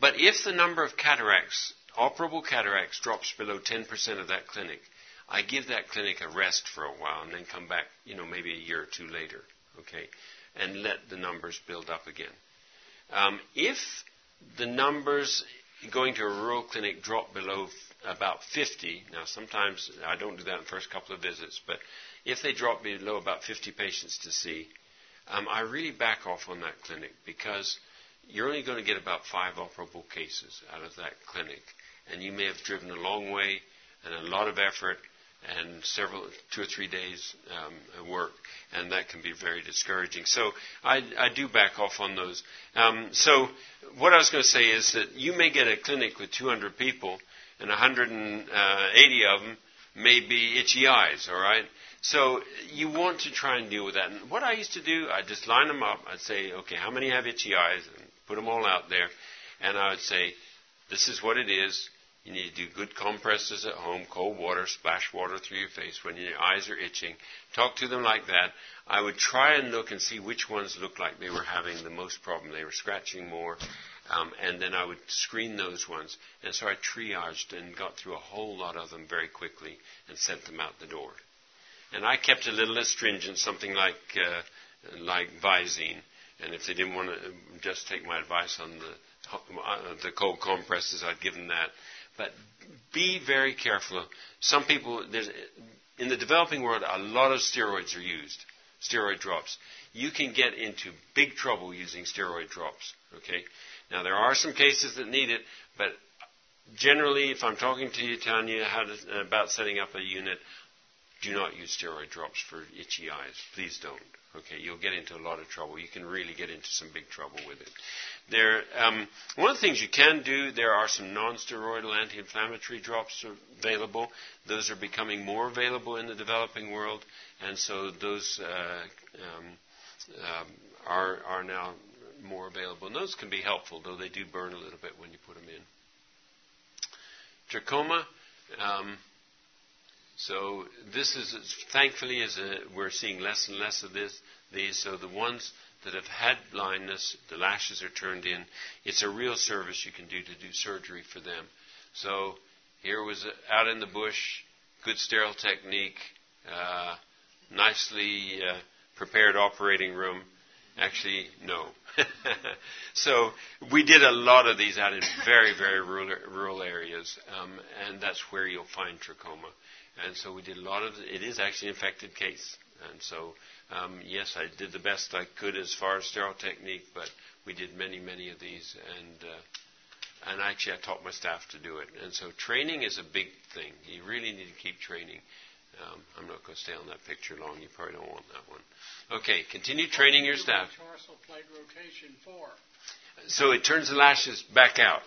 But if the number of cataracts, operable cataracts, drops below 10% of that clinic, I give that clinic a rest for a while and then come back, you know, maybe a year or two later, okay, and let the numbers build up again. Um, if the numbers going to a rural clinic drop below about 50, now sometimes I don't do that in the first couple of visits, but if they drop below about 50 patients to see, um, I really back off on that clinic because you're only going to get about five operable cases out of that clinic. And you may have driven a long way and a lot of effort and several two or three days um, work, and that can be very discouraging. So I, I do back off on those. Um, so what I was going to say is that you may get a clinic with 200 people, and 180 uh, of them may be itchy eyes. All right. So you want to try and deal with that. And what I used to do, I'd just line them up. I'd say, okay, how many have itchy eyes? And put them all out there, and I would say, this is what it is You need to do good compresses at home, cold water, splash water through your face when your eyes are itching. Talk to them like that. I would try and look and see which ones looked like they were having the most problem. They were scratching more. Um, and then I would screen those ones. And so I triaged and got through a whole lot of them very quickly and sent them out the door. And I kept a little astringent, something like uh, like Visine. And if they didn't want to just take my advice on the uh, the cold compresses, I'd give them that. But be very careful. Some people, in the developing world, a lot of steroids are used, steroid drops. You can get into big trouble using steroid drops. Okay. Now there are some cases that need it, but generally, if I'm talking to you, telling you how to, about setting up a unit, do not use steroid drops for itchy eyes. Please don't. Okay, you'll get into a lot of trouble. You can really get into some big trouble with it. There, um, one of the things you can do, there are some non-steroidal anti-inflammatory drops available. Those are becoming more available in the developing world, and so those uh, um, um, are are now more available. And those can be helpful, though they do burn a little bit when you put them in. Trachoma. Um, so this is thankfully as a, we're seeing less and less of this. These so the ones that have had blindness, the lashes are turned in. It's a real service you can do to do surgery for them. So here was a, out in the bush, good sterile technique, uh, nicely uh, prepared operating room. Actually, no. so we did a lot of these out in very, very rural, rural areas, um, and that's where you'll find trachoma. And so we did a lot of. It is actually an infected case, and so um, yes, I did the best I could as far as sterile technique, but we did many, many of these, and uh, and actually I taught my staff to do it. And so training is a big thing. You really need to keep training. Um, I'm not going to stay on that picture long. You probably don't want that one. Okay, continue training your staff. So it turns the lashes back out.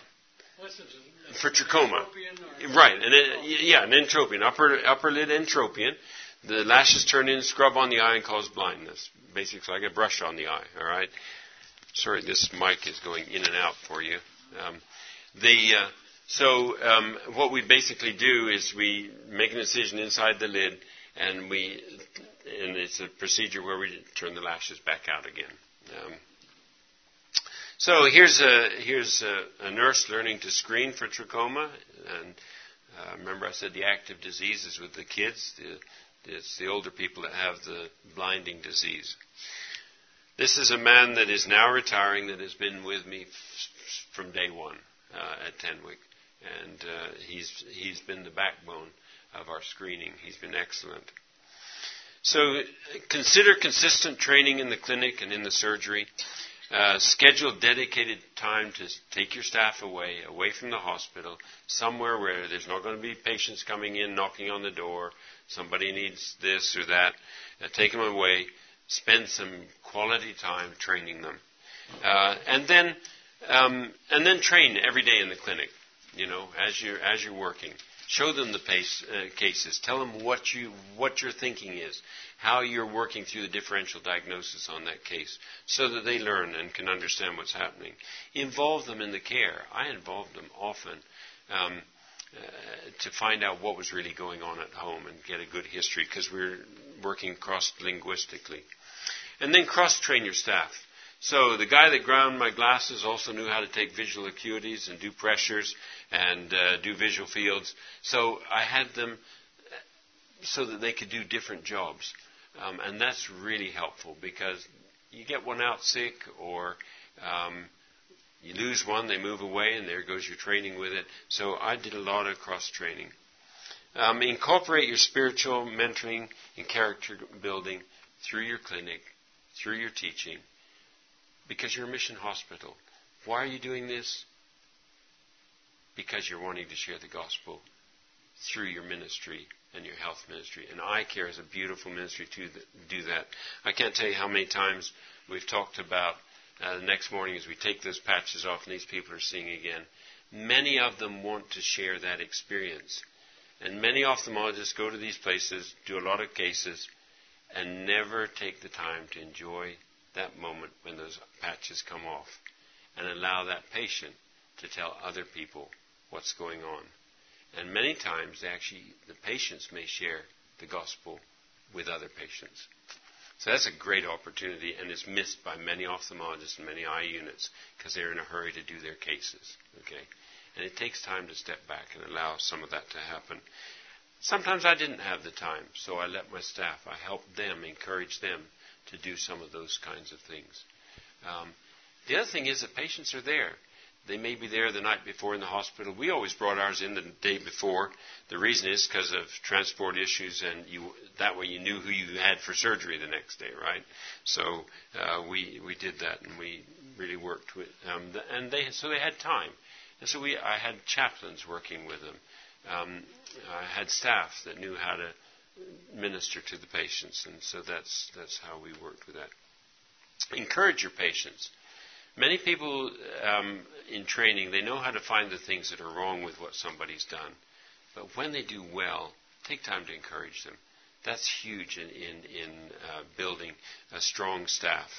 For trachoma. Right, and it, yeah, an entropion, upper, upper lid entropion. The lashes turn in, scrub on the eye, and cause blindness. Basically, like a brush on the eye. All right. Sorry, this mic is going in and out for you. Um, the uh, so um, what we basically do is we make an incision inside the lid, and we and it's a procedure where we turn the lashes back out again. Um, so here's a here's a, a, nurse learning to screen for trachoma, and uh, remember I said the active disease is with the kids. The, it's the older people that have the blinding disease. This is a man that is now retiring that has been with me f- from day one uh, at Tenwek, and uh, he's he's been the backbone of our screening. He's been excellent. So consider consistent training in the clinic and in the surgery. Uh, schedule dedicated time to take your staff away, away from the hospital, somewhere where there's not going to be patients coming in, knocking on the door, somebody needs this or that, uh, take them away, spend some quality time training them, uh, and then um, and then train every day in the clinic. You know, as you're as you're working, show them the pace, uh, cases, tell them what you what your thinking is, how you're working through the differential diagnosis on that case, so that they learn and can understand what's happening. Involve them in the care. I involve them often. Um, uh, to find out what was really going on at home and get a good history because we're working cross linguistically. And then cross train your staff. So the guy that ground my glasses also knew how to take visual acuities and do pressures and uh, do visual fields. So I had them so that they could do different jobs. Um, and that's really helpful because you get one out sick or um, you lose one, they move away, and there goes your training with it. So I did a lot of cross training. Um, incorporate your spiritual mentoring and character building through your clinic, through your teaching, because you're a mission hospital. Why are you doing this? Because you're wanting to share the gospel through your ministry and your health ministry. And eye care is a beautiful ministry to do that. I can't tell you how many times we've talked about uh, the next morning as we take those patches off and these people are seeing again. Many of them want to share that experience. And many ophthalmologists go to these places, do a lot of cases, and never take the time to enjoy that moment when those patches come off and allow that patient to tell other people what's going on. And many times, actually, the patients may share the gospel with other patients. So that's a great opportunity, and it's missed by many ophthalmologists and many eye units because they're in a hurry to do their cases. Okay, and it takes time to step back and allow some of that to happen. Sometimes I didn't have the time, so I let my staff. I helped them, encourage them to do some of those kinds of things. Um, the other thing is that patients are there. They may be there the night before in the hospital. We always brought ours in the day before. The reason is because of transport issues, and you, that way you knew who you had for surgery the next day, right? So uh, we we did that, and we really worked with, um, and they so they had time, and so we I had chaplains working with them. Um, I had staff that knew how to minister to the patients, and so that's that's how we worked with that. Encourage your patients. Many people um, in training, they know how to find the things that are wrong with what somebody's done. But when they do well, take time to encourage them. That's huge in, in, in uh, building a strong staff.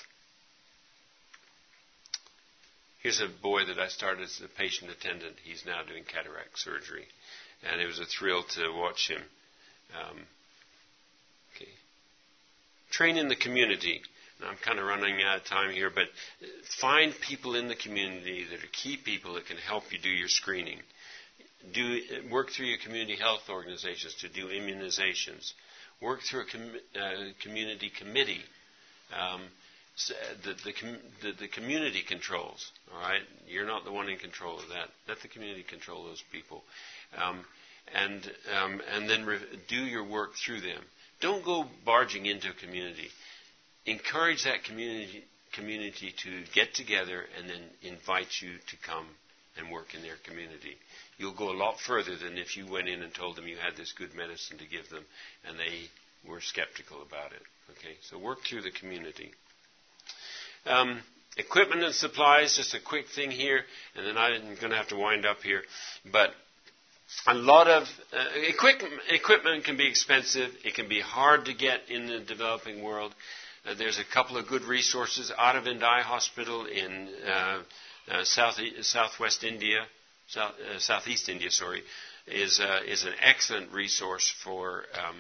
Here's a boy that I started as a patient attendant. He's now doing cataract surgery. And it was a thrill to watch him. Um. Train in the community. I'm kind of running out of time here, but find people in the community that are key people that can help you do your screening. Do work through your community health organizations to do immunizations. Work through a com- uh, community committee. Um, com- the, the, community controls. All right, you're not the one in control of that. Let the community control those people, um, and um, and then re- do your work through them. Don't go barging into a community encourage that community, community to get together and then invite you to come and work in their community. You'll go a lot further than if you went in and told them you had this good medicine to give them and they were skeptical about it. Okay, so work through the community. Um, equipment and supplies, just a quick thing here, and then I'm going to have to wind up here. But a lot of uh, equipment, equipment can be expensive. It can be hard to get in the developing world. Uh, there's a couple of good resources. Aravind Eye Hospital in uh, uh, south, southwest India, south, uh, southeast India, sorry, is uh, is an excellent resource for um,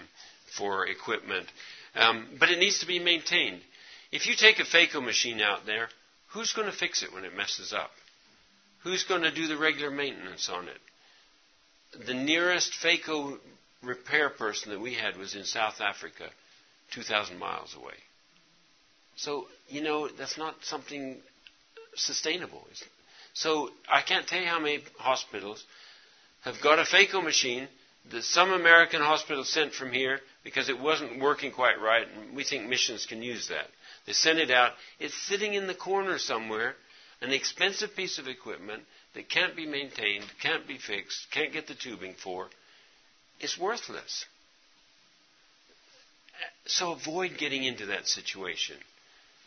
for equipment, um, but it needs to be maintained. If you take a phaco machine out there, who's going to fix it when it messes up? Who's going to do the regular maintenance on it? The nearest phaco repair person that we had was in South Africa, 2,000 miles away. So, you know, that's not something sustainable. So, I can't tell you how many hospitals have got a phaco machine that some American hospital sent from here because it wasn't working quite right, and we think missions can use that. They sent it out. It's sitting in the corner somewhere, an expensive piece of equipment that can't be maintained, can't be fixed, can't get the tubing for. It's worthless. So avoid getting into that situation.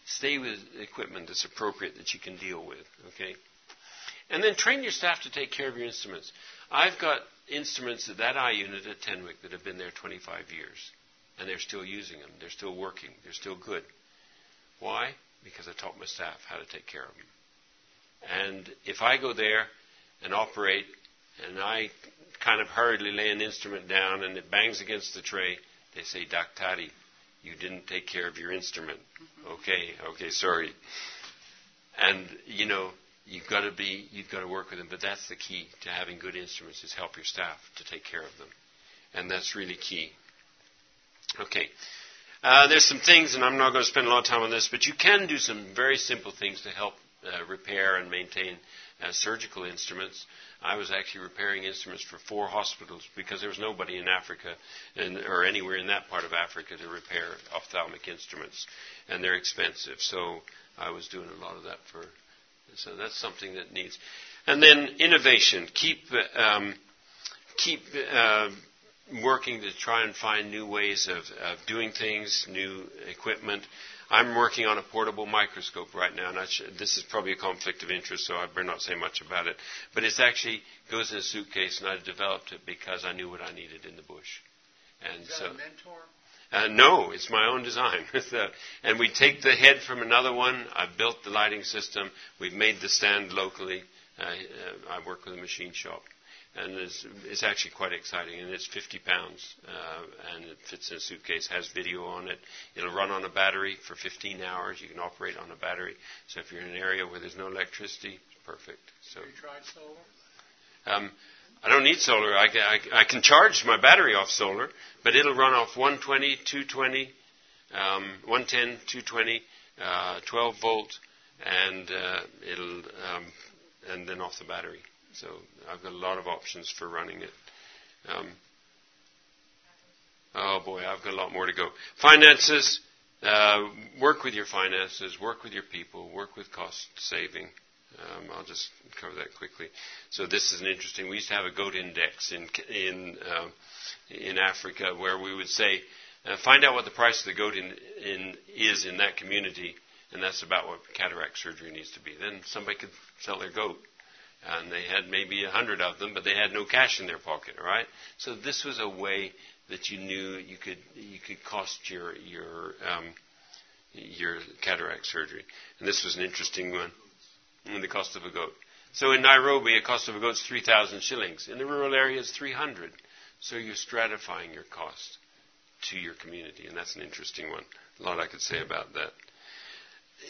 Stay with equipment that's appropriate that you can deal with. Okay? And then train your staff to take care of your instruments. I've got instruments at that eye unit at Tenwek that have been there 25 years. And they're still using them. They're still working. They're still good. Why? Because I taught my staff how to take care of them. And if I go there and operate and I kind of hurriedly lay an instrument down and it bangs against the tray, they say, Daktari, you didn't take care of your instrument. Okay, okay, sorry. And you know, you've got to be, you've got to work with them. But that's the key to having good instruments is help your staff to take care of them, and that's really key. Okay. Uh, there's some things, and I'm not going to spend a lot of time on this, but you can do some very simple things to help repair and maintain uh, surgical instruments. I was actually repairing instruments for four hospitals because there was nobody in Africa and, or anywhere in that part of Africa to repair ophthalmic instruments, and they're expensive. So I was doing a lot of that for. So that's something that needs. And then innovation. Keep um, keep uh, working to try and find new ways of, of doing things, new equipment. I'm working on a portable microscope right now, and sh- this is probably a conflict of interest, so I better not say much about it. But it actually goes in a suitcase, and I developed it because I knew what I needed in the bush. And is that so, a mentor? Uh, no, it's my own design. and we take the head from another one. I've built the lighting system. We've made the stand locally. Uh, uh, I work with a machine shop. And it's, it's actually quite exciting. And it's 50 pounds, uh, and it fits in a suitcase. Has video on it. It'll run on a battery for 15 hours. You can operate on a battery. So if you're in an area where there's no electricity, perfect. So. Have you tried solar? Um, I don't need solar. I, I, I, can charge my battery off solar, but it'll run off 120, 220, um, 110, 220, uh, 12 volt, and uh, it'll um, and then off the battery. So I've got a lot of options for running it. Um, oh boy, I've got a lot more to go. Finances. Uh, work with your finances. Work with your people. Work with cost saving. Um, I'll just cover that quickly. So this is an interesting. We used to have a goat index in in uh, in Africa where we would say, uh, find out what the price of the goat in, in is in that community, and that's about what cataract surgery needs to be. Then somebody could sell their goat, and they had maybe a hundred of them, but they had no cash in their pocket. Right. So this was a way that you knew you could you could cost your your um, your cataract surgery, and this was an interesting one and the cost of a goat. So in Nairobi, a cost of a goat is 3,000 shillings. In the rural areas, 300. So you're stratifying your cost to your community, and that's an interesting one. A lot I could say about that.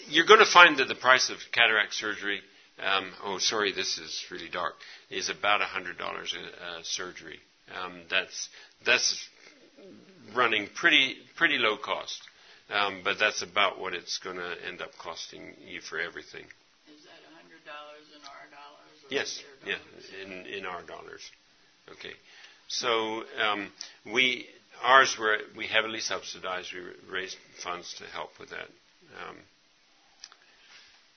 You're going to find that the price of cataract surgery, um, oh, sorry, this is really dark, is about $100 a, a surgery. Um, that's, that's running pretty, pretty low cost. Um, but that's about what it's going to end up costing you for everything Is that $100 in our dollars? Yes, yeah, in in our dollars. Okay, so um, we ours were we heavily subsidized. We raised funds to help with that.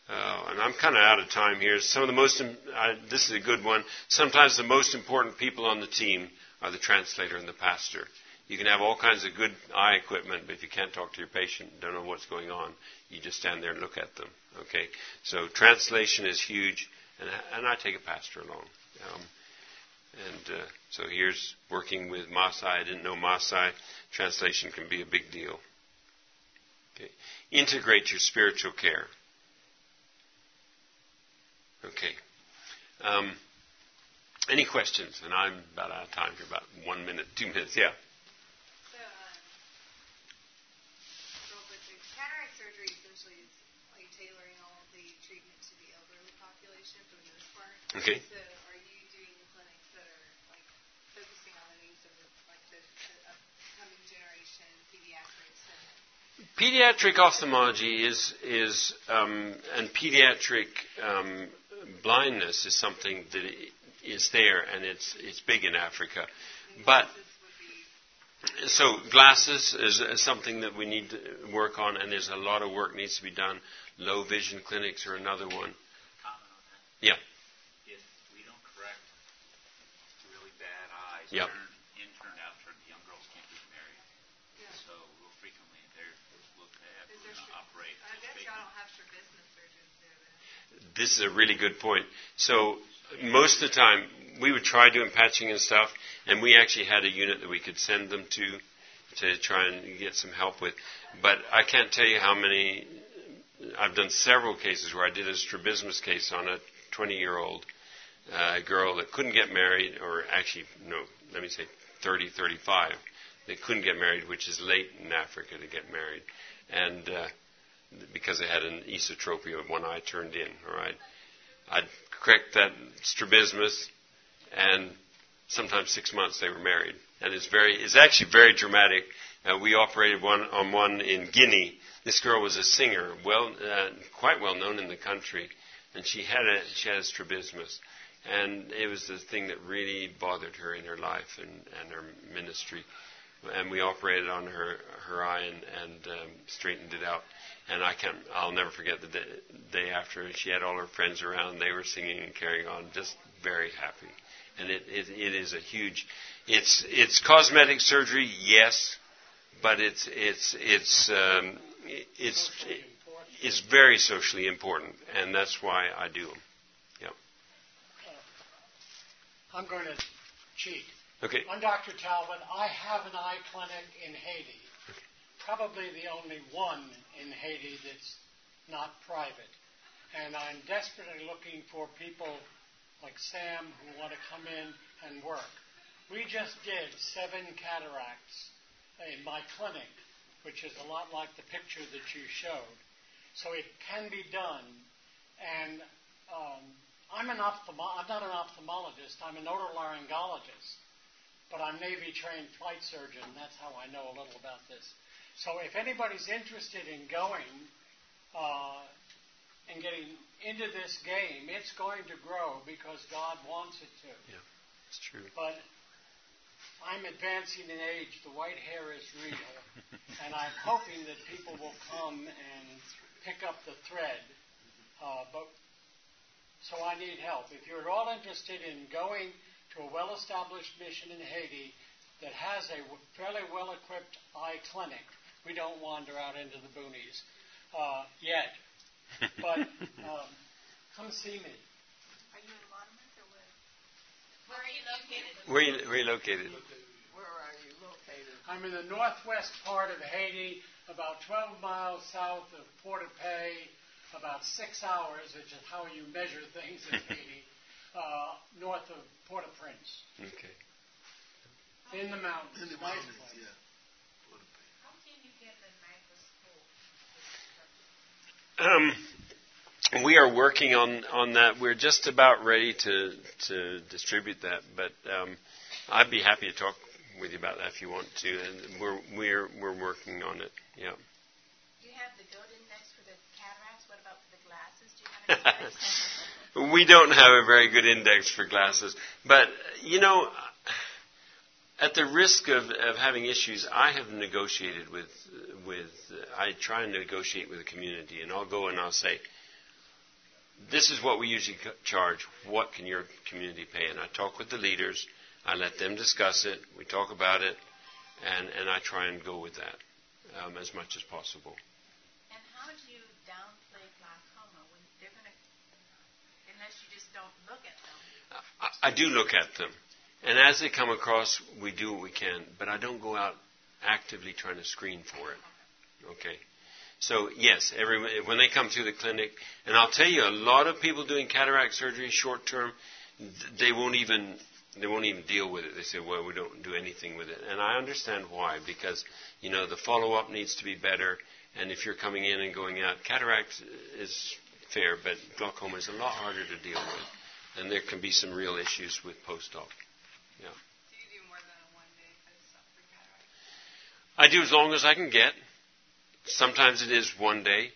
Uh, and I'm kind of out of time here. Some of the most, uh, this is a good one. Sometimes the most important people on the team are the translator and the pastor. You can have all kinds of good eye equipment, but if you can't talk to your patient, don't know what's going on, you just stand there and look at them. Okay, so translation is huge, and, and I take a pastor along. Um, and uh, so here's working with Maasai. I didn't know Maasai. Translation can be a big deal. Okay. Integrate your spiritual care. Okay. Um, any questions? And I'm about out of time here, about one minute, two minutes. Yeah. So, um, real quickly, cataract surgery essentially is like tailoring all the treatment to the elderly population for the most part. Okay. So are you doing clinics that are like focusing on the needs of like the, the upcoming generation, pediatrics? Pediatric ophthalmology is is um, and pediatric um, blindness is something that is there and it's it's big in Africa, but so glasses is, is, something that we need to work on, and there's a lot of work needs to be done. Low vision clinics are another one. Yeah. If we don't correct really bad eyes, yep. in turnout young girls can't get married. Yeah. So real frequently they're looked at we're going to operate. I guess y'all don't have strabismus surgeons there then. This is a really good point. So most of the time we would try doing patching and stuff, and we actually had a unit that we could send them to to try and get some help with. But I can't tell you how many. I've done several cases where I did a strabismus case on a 20 year old uh, girl that couldn't get married, or actually, no, let me say 30, 35. They couldn't get married, which is late in Africa to get married. And uh, because it had an esotropia, one eye turned in, all right? I'd correct that strabismus, and sometimes six months they were married. And it's very, it's actually very dramatic. Uh, we operated one on one in Guinea. This girl was a singer, well, uh, quite well known in the country, and she had a she had a strabismus, and it was the thing that really bothered her in her life and, and her ministry. And we operated on her her eye and, and um, straightened it out. And I can't, I'll never forget the day, day after. She had all her friends around. They were singing and carrying on, just very happy. And it, it, it is a huge. It's it's cosmetic surgery, yes, but it's it's it's um, it's it's very socially important, and that's why I do them. I'm going to cheat. Okay. I'm Dr. Talbot. I have an eye clinic in Haiti. Probably the only one in Haiti that's not private. And I'm desperately looking for people like Sam who want to come in and work. We just did seven cataracts in my clinic, which is a lot like the picture that you showed. So it can be done. And um, I'm, an ophthalmo- I'm not an ophthalmologist, I'm an otolaryngologist, but I'm Navy trained flight surgeon. That's how I know a little about this. So if anybody's interested in going uh, and getting into this game, it's going to grow because God wants it to. Yeah, it's true. But I'm advancing in age. The white hair is real. and I'm hoping that people will come and pick up the thread. Uh, but so I need help. If you're at all interested in going to a well-established mission in Haiti that has a fairly well-equipped eye clinic, we don't wander out into the boonies uh, yet. But um, come see me. Are you in Waterman or where? Where are you located? Where you, where you located? Where are you located? I'm in the northwest part of Haiti, about 12 miles south of Port-de-Paix, about six hours, which is how you measure things in Haiti, uh, north of Port-au-Prince. Okay. In the mountains. In the mountains, yeah. How can you get the microscope? Um, we are working on, on that. We're just about ready to, to distribute that, but um, I'd be happy to talk with you about that if you want to. And we're we're we're working on it. Yeah. Do you have the goat index for the cataracts? What about for the glasses? Do you have an we don't have a very good index for glasses, but you know, at the risk of, of having issues, I have negotiated with with. I try and negotiate with the community, and I'll go and I'll say, "This is what we usually charge. What can your community pay?" And I talk with the leaders. I let them discuss it. We talk about it, and and I try and go with that um, as much as possible. and how do you downplay glaucoma when they're going to, unless you just don't look at them? I, I do look at them, and as they come across, we do what we can. But I don't go out actively trying to screen for it. Okay. So yes, every when they come through the clinic, and I'll tell you, a lot of people doing cataract surgery short term, they won't even they won't even deal with it. They say, well, we don't do anything with it, and I understand why because you know the follow up needs to be better, and if you're coming in and going out, cataract is fair, but glaucoma is a lot harder to deal with, and there can be some real issues with post op. Yeah. Do you do more than a one day for cataract? I do as long as I can get. Sometimes it is one day,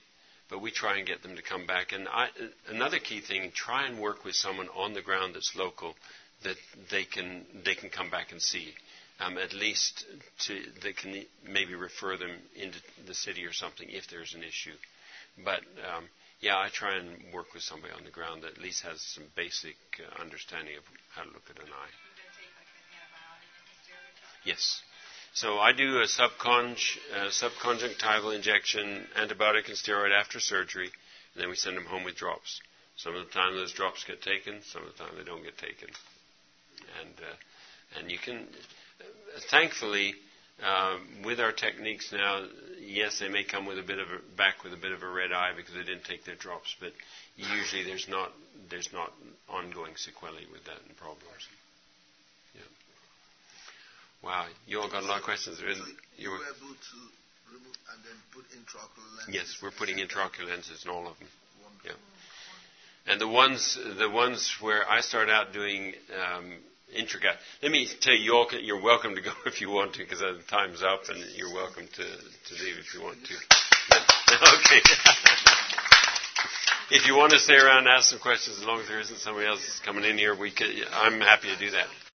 but we try and get them to come back. And I, another key thing: try and work with someone on the ground that's local that they can they can come back and see. Um, at least to they can maybe refer them into the city or something if there's an issue. But um, yeah, I try and work with somebody on the ground that at least has some basic uh, understanding of how to look at an eye. Yes. So I do a uh, subconjunctival injection, antibiotic and steroid after surgery, and then we send them home with drops. Some of the time those drops get taken, some of the time they don't get taken. And uh, and you can, uh, thankfully, uh, with our techniques now, yes, they may come with a bit of a, back with a bit of a red eye because they didn't take their drops, but usually there's not there's not ongoing sequelae with that and problems. Wow, you all got a lot of questions. There is- So you were- able to remove and then put intraocular lenses. Yes, we're putting intraocular lenses in all of them. Wonderful. Yeah. And the ones, the ones where I started out doing um, intracat. Let me tell you, all you're welcome to go if you want to, because the time's up, and you're welcome to, to leave if you want to. okay. if you want to stay around and ask some questions, as long as there isn't somebody else coming in here, we could, I'm happy to do that.